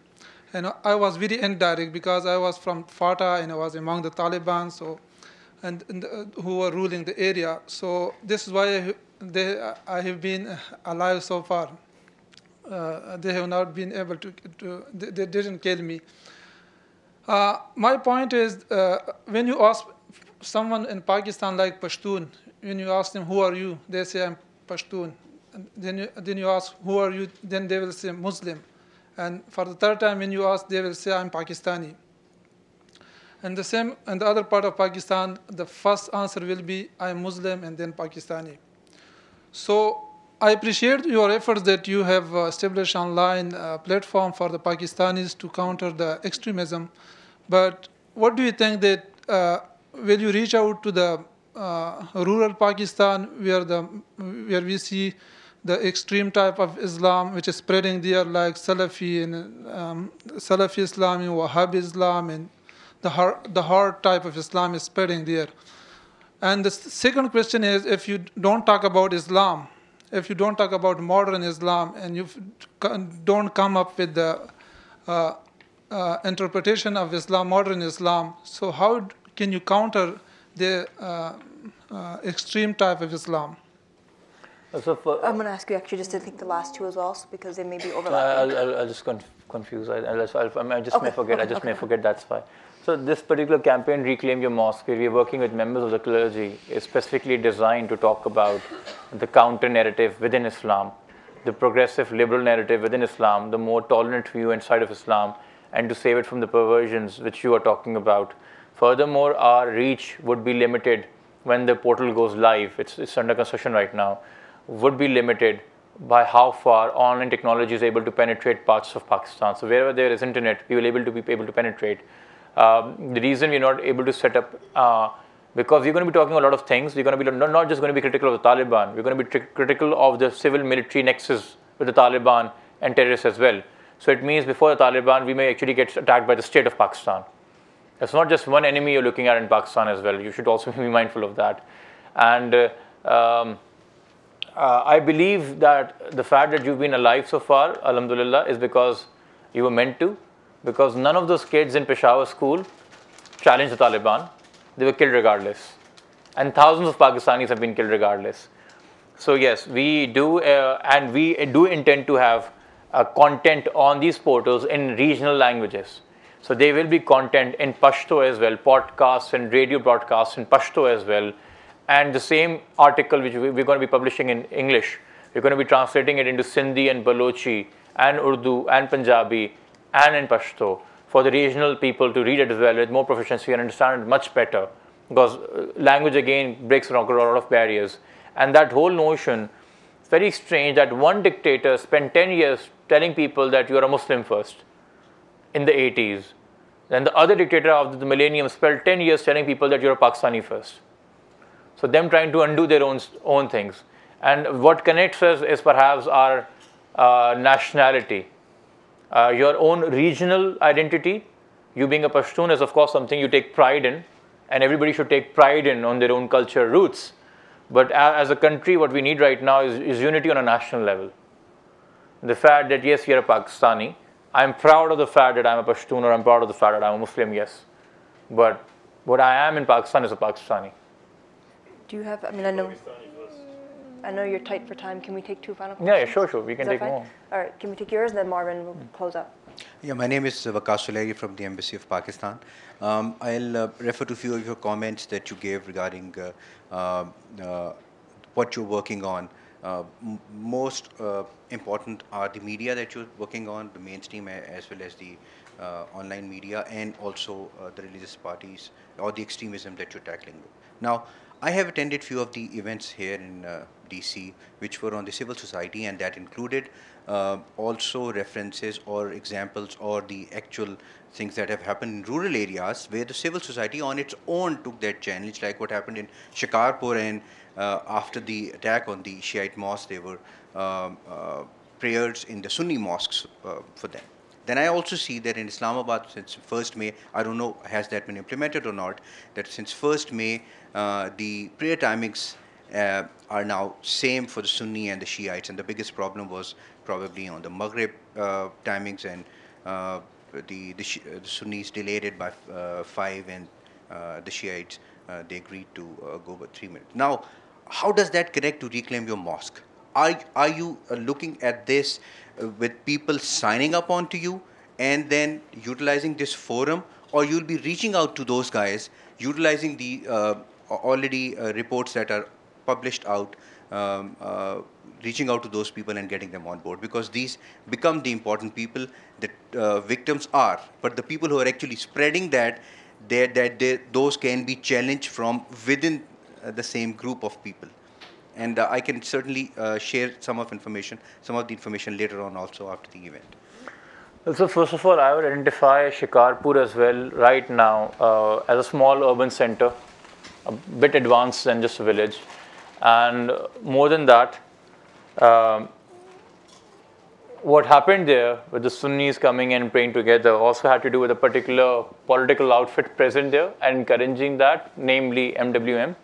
And I was very indirect because I was from FATA and I was among the Taliban, so and, and uh, who were ruling the area. So this is why I, they, I have been alive so far. Uh, they have not been able to, to they, they didn't kill me. Uh, my point is, uh, when you ask someone in Pakistan like Pashtun, when you ask them, who are you? They say, I'm Pashtun. And then you, then you ask, who are you? Then they will say, Muslim. And for the third time, when you ask, they will say, I'm Pakistani. And the same in the other part of Pakistan, the first answer will be, I'm Muslim and then Pakistani. So I appreciate your efforts that you have uh, established online uh, platform for the Pakistanis to counter the extremism. But what do you think that uh, will you reach out to the uh, rural Pakistan where the where we see the extreme type of Islam which is spreading there like Salafi and um, Salafi Islam and Wahhabi Islam and the hard, the hard type of Islam is spreading there. And the second question is if you don't talk about Islam, if you don't talk about modern Islam and you don't come up with the uh, uh, interpretation of Islam, modern Islam, so how can you counter the uh, uh extreme type of Islam? So for, I'm going to ask you actually just to think the last two as well, so because they may be overlapping. I'll, I'll, I'll just conf- confuse. I, I'll, I'll, I just Okay, may forget. okay, I just okay. may forget. That's why. So this particular campaign, Reclaim Your Mosque, where we are working with members of the clergy, is specifically designed to talk about the counter narrative within Islam, the progressive liberal narrative within Islam, the more tolerant view inside of Islam, and to save it from the perversions which you are talking about. Furthermore, our reach would be limited when the portal goes live. It's, it's under construction right now. Would be limited by how far online technology is able to penetrate parts of Pakistan. So wherever there is internet, we will able to be able to penetrate. Um, the reason we're not able to set up, uh, because we're going to be talking a lot of things. We're going to be not, not just going to be critical of the Taliban. We're going to be tri- critical of the civil-military nexus with the Taliban and terrorists as well. So it means before the Taliban, we may actually get attacked by the state of Pakistan. It's not just one enemy you're looking at in Pakistan as well. You should also be mindful of that. And uh, um, uh, I believe that the fact that you've been alive so far, alhamdulillah, is because you were meant to. Because none of those kids in Peshawar school challenged the Taliban. They were killed regardless. And thousands of Pakistanis have been killed regardless. So, yes, we do, uh, and we do intend to have uh, content on these portals in regional languages. So there will be content in Pashto as well, podcasts and radio broadcasts in Pashto as well. And the same article which we- we're going to be publishing in English, we're going to be translating it into Sindhi and Balochi and Urdu and Punjabi and in Pashto for the regional people to read it as well with more proficiency and understand it much better. Because uh, language again breaks a lot of barriers. And that whole notion, it's very strange that one dictator spent 10 years telling people that you are a Muslim first in the 80s. Then the other dictator of the millennium spent 10 years telling people that you're a Pakistani first. So them trying to undo their own own things. And what connects us is perhaps our uh, nationality, uh, your own regional identity. You being a Pashtun is of course something you take pride in, and everybody should take pride in on their own culture roots. But as a country, what we need right now is, is unity on a national level. The fact that yes, you're a Pakistani. I'm proud of the fact that I'm a Pashtun, or I'm proud of the fact that I'm a Muslim. Yes, but what I am in Pakistan is a Pakistani. Do you have, I mean, I know, I know you're tight for time. Can we take two final Yeah, yeah, sure, sure. We can take fine? more. All right, can we take yours and then Marvin will close up? Yeah, my name is Waqas Suleri from the Embassy of Pakistan. Um, I'll uh, refer to a few of your comments that you gave regarding uh, uh, uh, what you're working on uh, m- most uh, important are the media that you're working on, the mainstream as well as the uh, online media, and also uh, the religious parties or the extremism that you're tackling. Now, I have attended few of the events here in uh, DC, which were on the civil society, and that included uh, also references or examples or the actual things that have happened in rural areas where the civil society on its own took that challenge, like what happened in Shikarpur and uh, after the attack on the Shiite mosque, there were um, uh, prayers in the Sunni mosques uh, for them. Then I also see that in Islamabad, since 1st May, I don't know has that been implemented or not, that since 1st May, uh, the prayer timings uh, are now same for the Sunni and the Shiites, and the biggest problem was probably on the Maghrib uh, timings, and uh, the, the, uh, the Sunnis delayed it by uh, five, and the Shiites they agreed to go by three minutes. Now, how does that connect to reclaim your mosque? Are, are you uh, looking at this uh, with people signing up onto you and then utilizing this forum, or you'll be reaching out to those guys, utilizing the uh, already uh, reports that are published out, um, uh, reaching out to those people and getting them on board? Because these become the important people that uh, victims are, but the people who are actually spreading that, that they, those can be challenged from within the same group of people and uh, I can certainly uh, share some of information, some of the information later on also after the event. So first of all, I would identify Shikarpur as well right now uh, as a small urban center, a bit advanced than just a village, and more than that, um, what happened there with the Sunnis coming and praying together also had to do with a particular political outfit present there and encouraging that, namely MWM.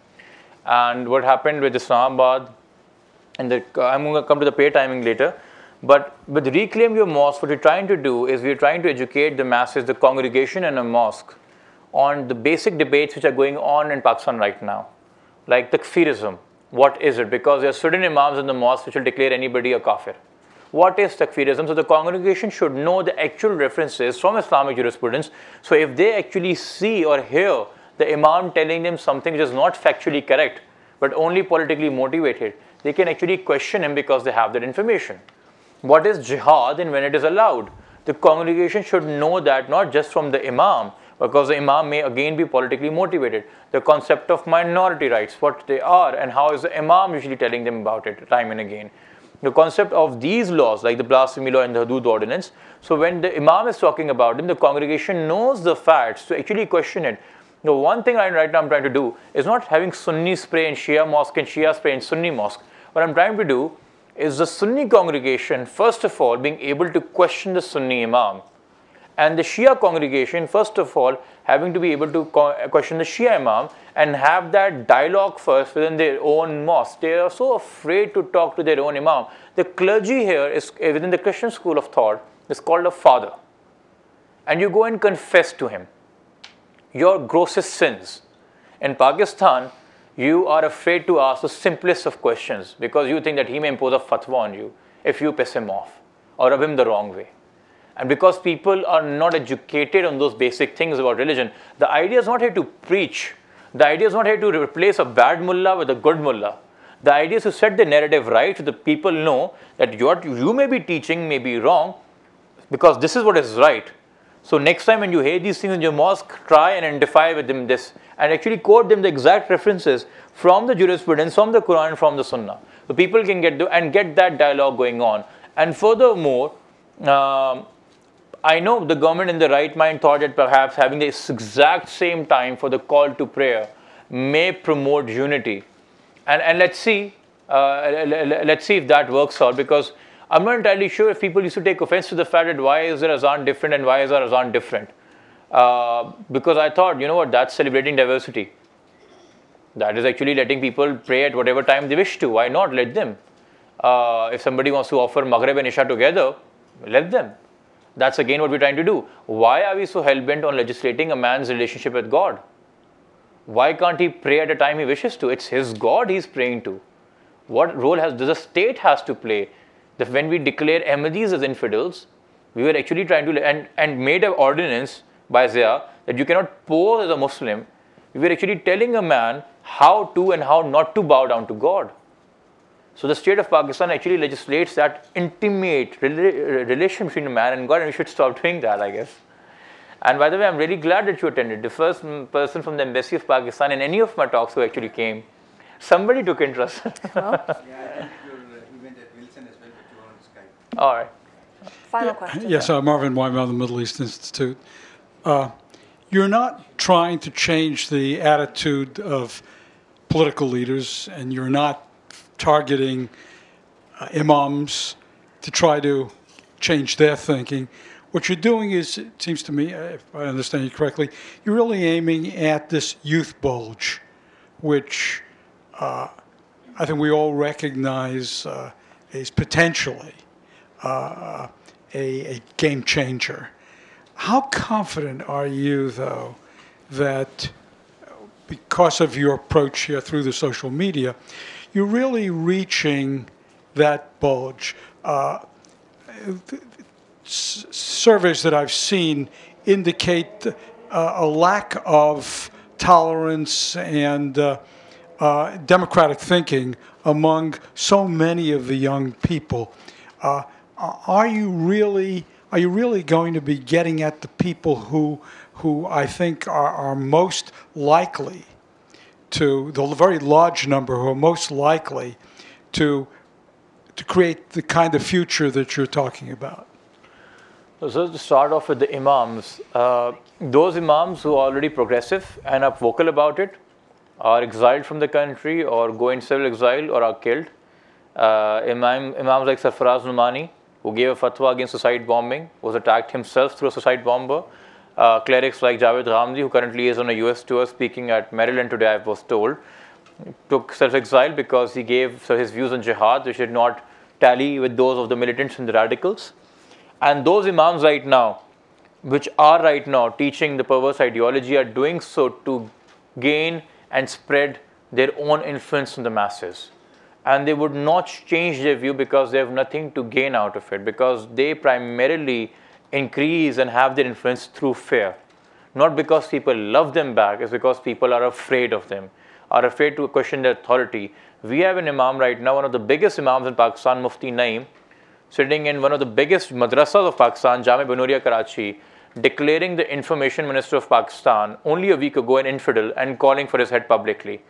And what happened with Islamabad, and the, I'm going to come to the pay timing later. But with Reclaim Your Mosque, what we're trying to do is we're trying to educate the masses, the congregation in a mosque, on the basic debates which are going on in Pakistan right now, like takfirism. What is it? Because there are certain imams in the mosque which will declare anybody a kafir. What is takfirism? So the congregation should know the actual references from Islamic jurisprudence. So if they actually see or hear the imam telling them something which is not factually correct, but only politically motivated, they can actually question him because they have that information. What is jihad and when it is allowed? The congregation should know that not just from the imam, because the imam may again be politically motivated. The concept of minority rights, what they are, and how is the imam usually telling them about it time and again. The concept of these laws, like the blasphemy law and the Hudud ordinance. So when the imam is talking about them, the congregation knows the facts to actually question it. The one thing right now I'm trying to do is not having Sunni spray in Shia mosque and Shia spray in Sunni mosque. What I'm trying to do is the Sunni congregation, first of all, being able to question the Sunni Imam, and the Shia congregation, first of all, having to be able to question the Shia Imam and have that dialogue first within their own mosque. They are so afraid to talk to their own Imam. The clergy here is eh, within the Christian school of thought is called a father, and you go and confess to him your grossest sins. In Pakistan, you are afraid to ask the simplest of questions because you think that he may impose a fatwa on you if you piss him off or rub him the wrong way. And because people are not educated on those basic things about religion, the idea is not here to preach. The idea is not here to replace a bad mullah with a good mullah. The idea is to set the narrative right so the people know that what you may be teaching may be wrong because this is what is right. So next time when you hear these things in your mosque, try and identify with them this and actually quote them the exact references from the jurisprudence, from the Quran, and from the Sunnah. So people can get the, and get that dialogue going on. And furthermore, um, I know the government in the right mind thought that perhaps having this exact same time for the call to prayer may promote unity. And, and let's see, uh, let's see if that works out because I'm not entirely sure if people used to take offense to the fact that why is their azan different and why is our azan different. Uh, because I thought, you know what, that's celebrating diversity. That is actually letting people pray at whatever time they wish to. Why not? Let them. Uh, if somebody wants to offer Maghrib and Isha together, let them. That's again what we're trying to do. Why are we so hell bent on legislating a man's relationship with God? Why can't he pray at a time he wishes to? It's his God he's praying to. What role has does the state has to play? That when we declare Ahmadis as infidels, we were actually trying to and, and made an ordinance by Zia that you cannot pose as a Muslim. We were actually telling a man how to and how not to bow down to God. So the state of Pakistan actually legislates that intimate rela- relation between a man and God, and we should stop doing that, I guess. And by the way, I'm really glad that you attended. The first person from the embassy of Pakistan in any of my talks who actually came, somebody took interest. All right. Final question. Yes, uh, Marvin Weinbaum, the Middle East Institute. Uh, you're not trying to change the attitude of political leaders, and you're not targeting uh, imams to try to change their thinking. What you're doing is, it seems to me, uh, if I understand you correctly, you're really aiming at this youth bulge, which uh, I think we all recognize uh, is potentially uh, a, a game changer. How confident are you, though, that because of your approach here through the social media, you're really reaching that bulge? Uh, surveys that I've seen indicate uh, a lack of tolerance and uh, uh, democratic thinking among so many of the young people. Are you really are you really going to be getting at the people who who I think are, are most likely to the very large number who are most likely to to create the kind of future that you're talking about? So to start off with the imams, uh, those imams who are already progressive and are vocal about it are exiled from the country or go in civil exile or are killed. Uh, imam, imams like Sarfaraz Numani, who gave a fatwa against suicide bombing, was attacked himself through a suicide bomber. Uh, clerics like Javed Ghamidi, who currently is on a US tour speaking at Maryland today, I was told, took self exile because he gave so his views on jihad, which did not tally with those of the militants and the radicals. And those imams right now, which are right now teaching the perverse ideology, are doing so to gain and spread their own influence on the masses. And they would not change their view because they have nothing to gain out of it, because they primarily increase and have their influence through fear. Not because people love them back, it's because people are afraid of them, are afraid to question their authority. We have an imam right now, one of the biggest imams in Pakistan, Mufti Naeem, sitting in one of the biggest madrasas of Pakistan, Jamia Binoria Karachi, declaring the information minister of Pakistan only a week ago an infidel and calling for his head publicly.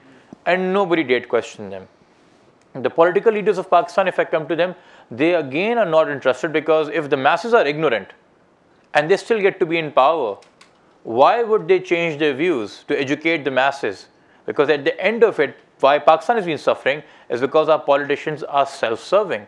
And nobody dared question them. The political leaders of Pakistan, if I come to them, they again are not interested because if the masses are ignorant and they still get to be in power, why would they change their views to educate the masses? Because at the end of it, why Pakistan has been suffering is because our politicians are self serving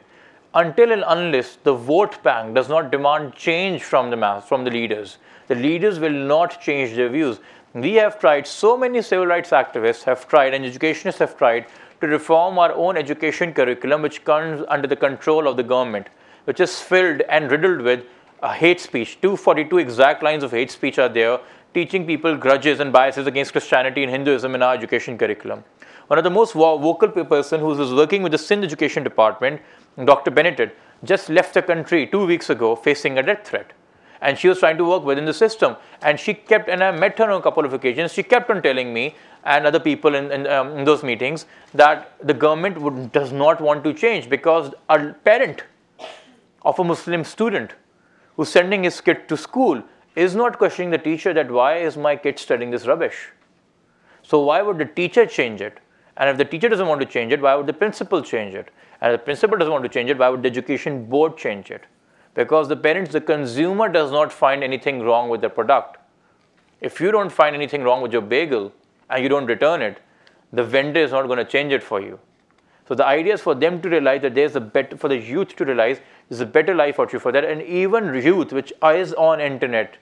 until and unless the vote bank does not demand change from the mass, from the leaders, the leaders will not change their views. We have tried, so many civil rights activists have tried, and educationists have tried to reform our own education curriculum, which comes under the control of the government, which is filled and riddled with uh, hate speech. 242 exact lines of hate speech are there, teaching people grudges and biases against Christianity and Hinduism in our education curriculum. One of the most vocal person who was working with the Sindh Education Department Dr. Bernadette just left the country two weeks ago facing a death threat. And she was trying to work within the system. And she kept, and I met her on a couple of occasions, she kept on telling me and other people in, in, um, in those meetings that the government would, does not want to change because a parent of a Muslim student who's sending his kid to school is not questioning the teacher that why is my kid studying this rubbish? So why would the teacher change it? And if the teacher doesn't want to change it, why would the principal change it? And if the principal doesn't want to change it, why would the education board change it? Because the parents, the consumer does not find anything wrong with the product. If you don't find anything wrong with your bagel and you don't return it, the vendor is not going to change it for you. So the idea is for them to realize that there's a better, for the youth to realize there's a better life out here for that. And even youth, which is on internet,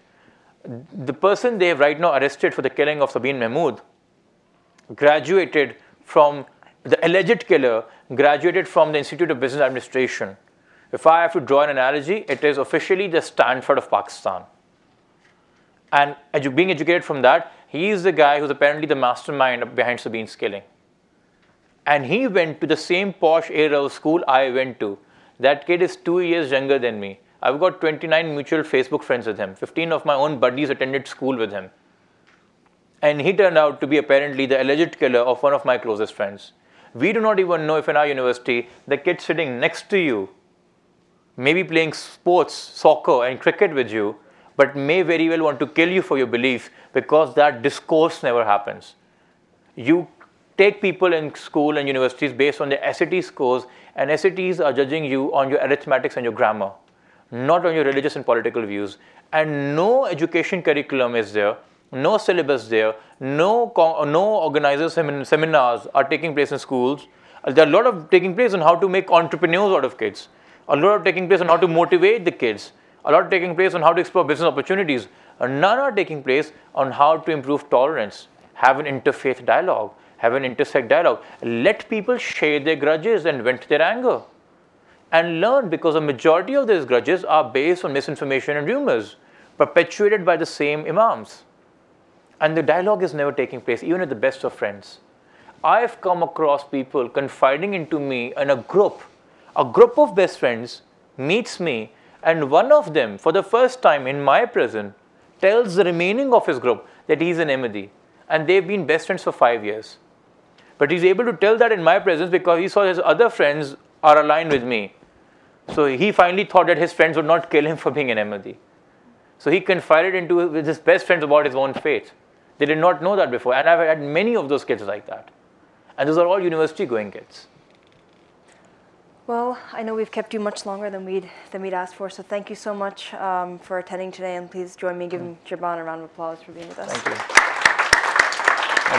the person they have right now arrested for the killing of Sabeen Mahmud graduated from the alleged killer graduated from the Institute of Business Administration. If I have to draw an analogy, it is officially the Stanford of Pakistan. And being educated from that, he is the guy who's apparently the mastermind behind Sabeen's killing. And he went to the same posh era of school I went to. That kid is two years younger than me. I've got 29 mutual Facebook friends with him. 15 of my own buddies attended school with him. And he turned out to be apparently the alleged killer of one of my closest friends. We do not even know if in our university the kid sitting next to you, maybe playing sports, soccer, and cricket with you, but may very well want to kill you for your belief because that discourse never happens. You take people in school and universities based on their SAT scores, and SATs are judging you on your arithmetics and your grammar, not on your religious and political views. And no education curriculum is there, no syllabus there, no, no organizers seminars are taking place in schools. There are a lot of taking place on how to make entrepreneurs out of kids, a lot of taking place on how to motivate the kids, a lot of taking place on how to explore business opportunities. and None are taking place on how to improve tolerance, have an interfaith dialogue, have an intersect dialogue. Let people share their grudges and vent their anger. And learn because a majority of these grudges are based on misinformation and rumors, perpetuated by the same imams. And the dialogue is never taking place, even at the best of friends. I've come across people confiding into me in a group. A group of best friends meets me, and one of them, for the first time in my presence, tells the remaining of his group that he's an Ahmadi. And they've been best friends for five years. But he's able to tell that in my presence because he saw his other friends are aligned with me. So he finally thought that his friends would not kill him for being an Ahmadi. So he confided into with his best friends about his own faith. They did not know that before. And I've had many of those kids like that. And those are all university going kids. Well, I know we've kept you much longer than we'd, than we'd asked for, so thank you so much um, for attending today, and please join me in giving Jibran a round of applause for being with us. Thank you.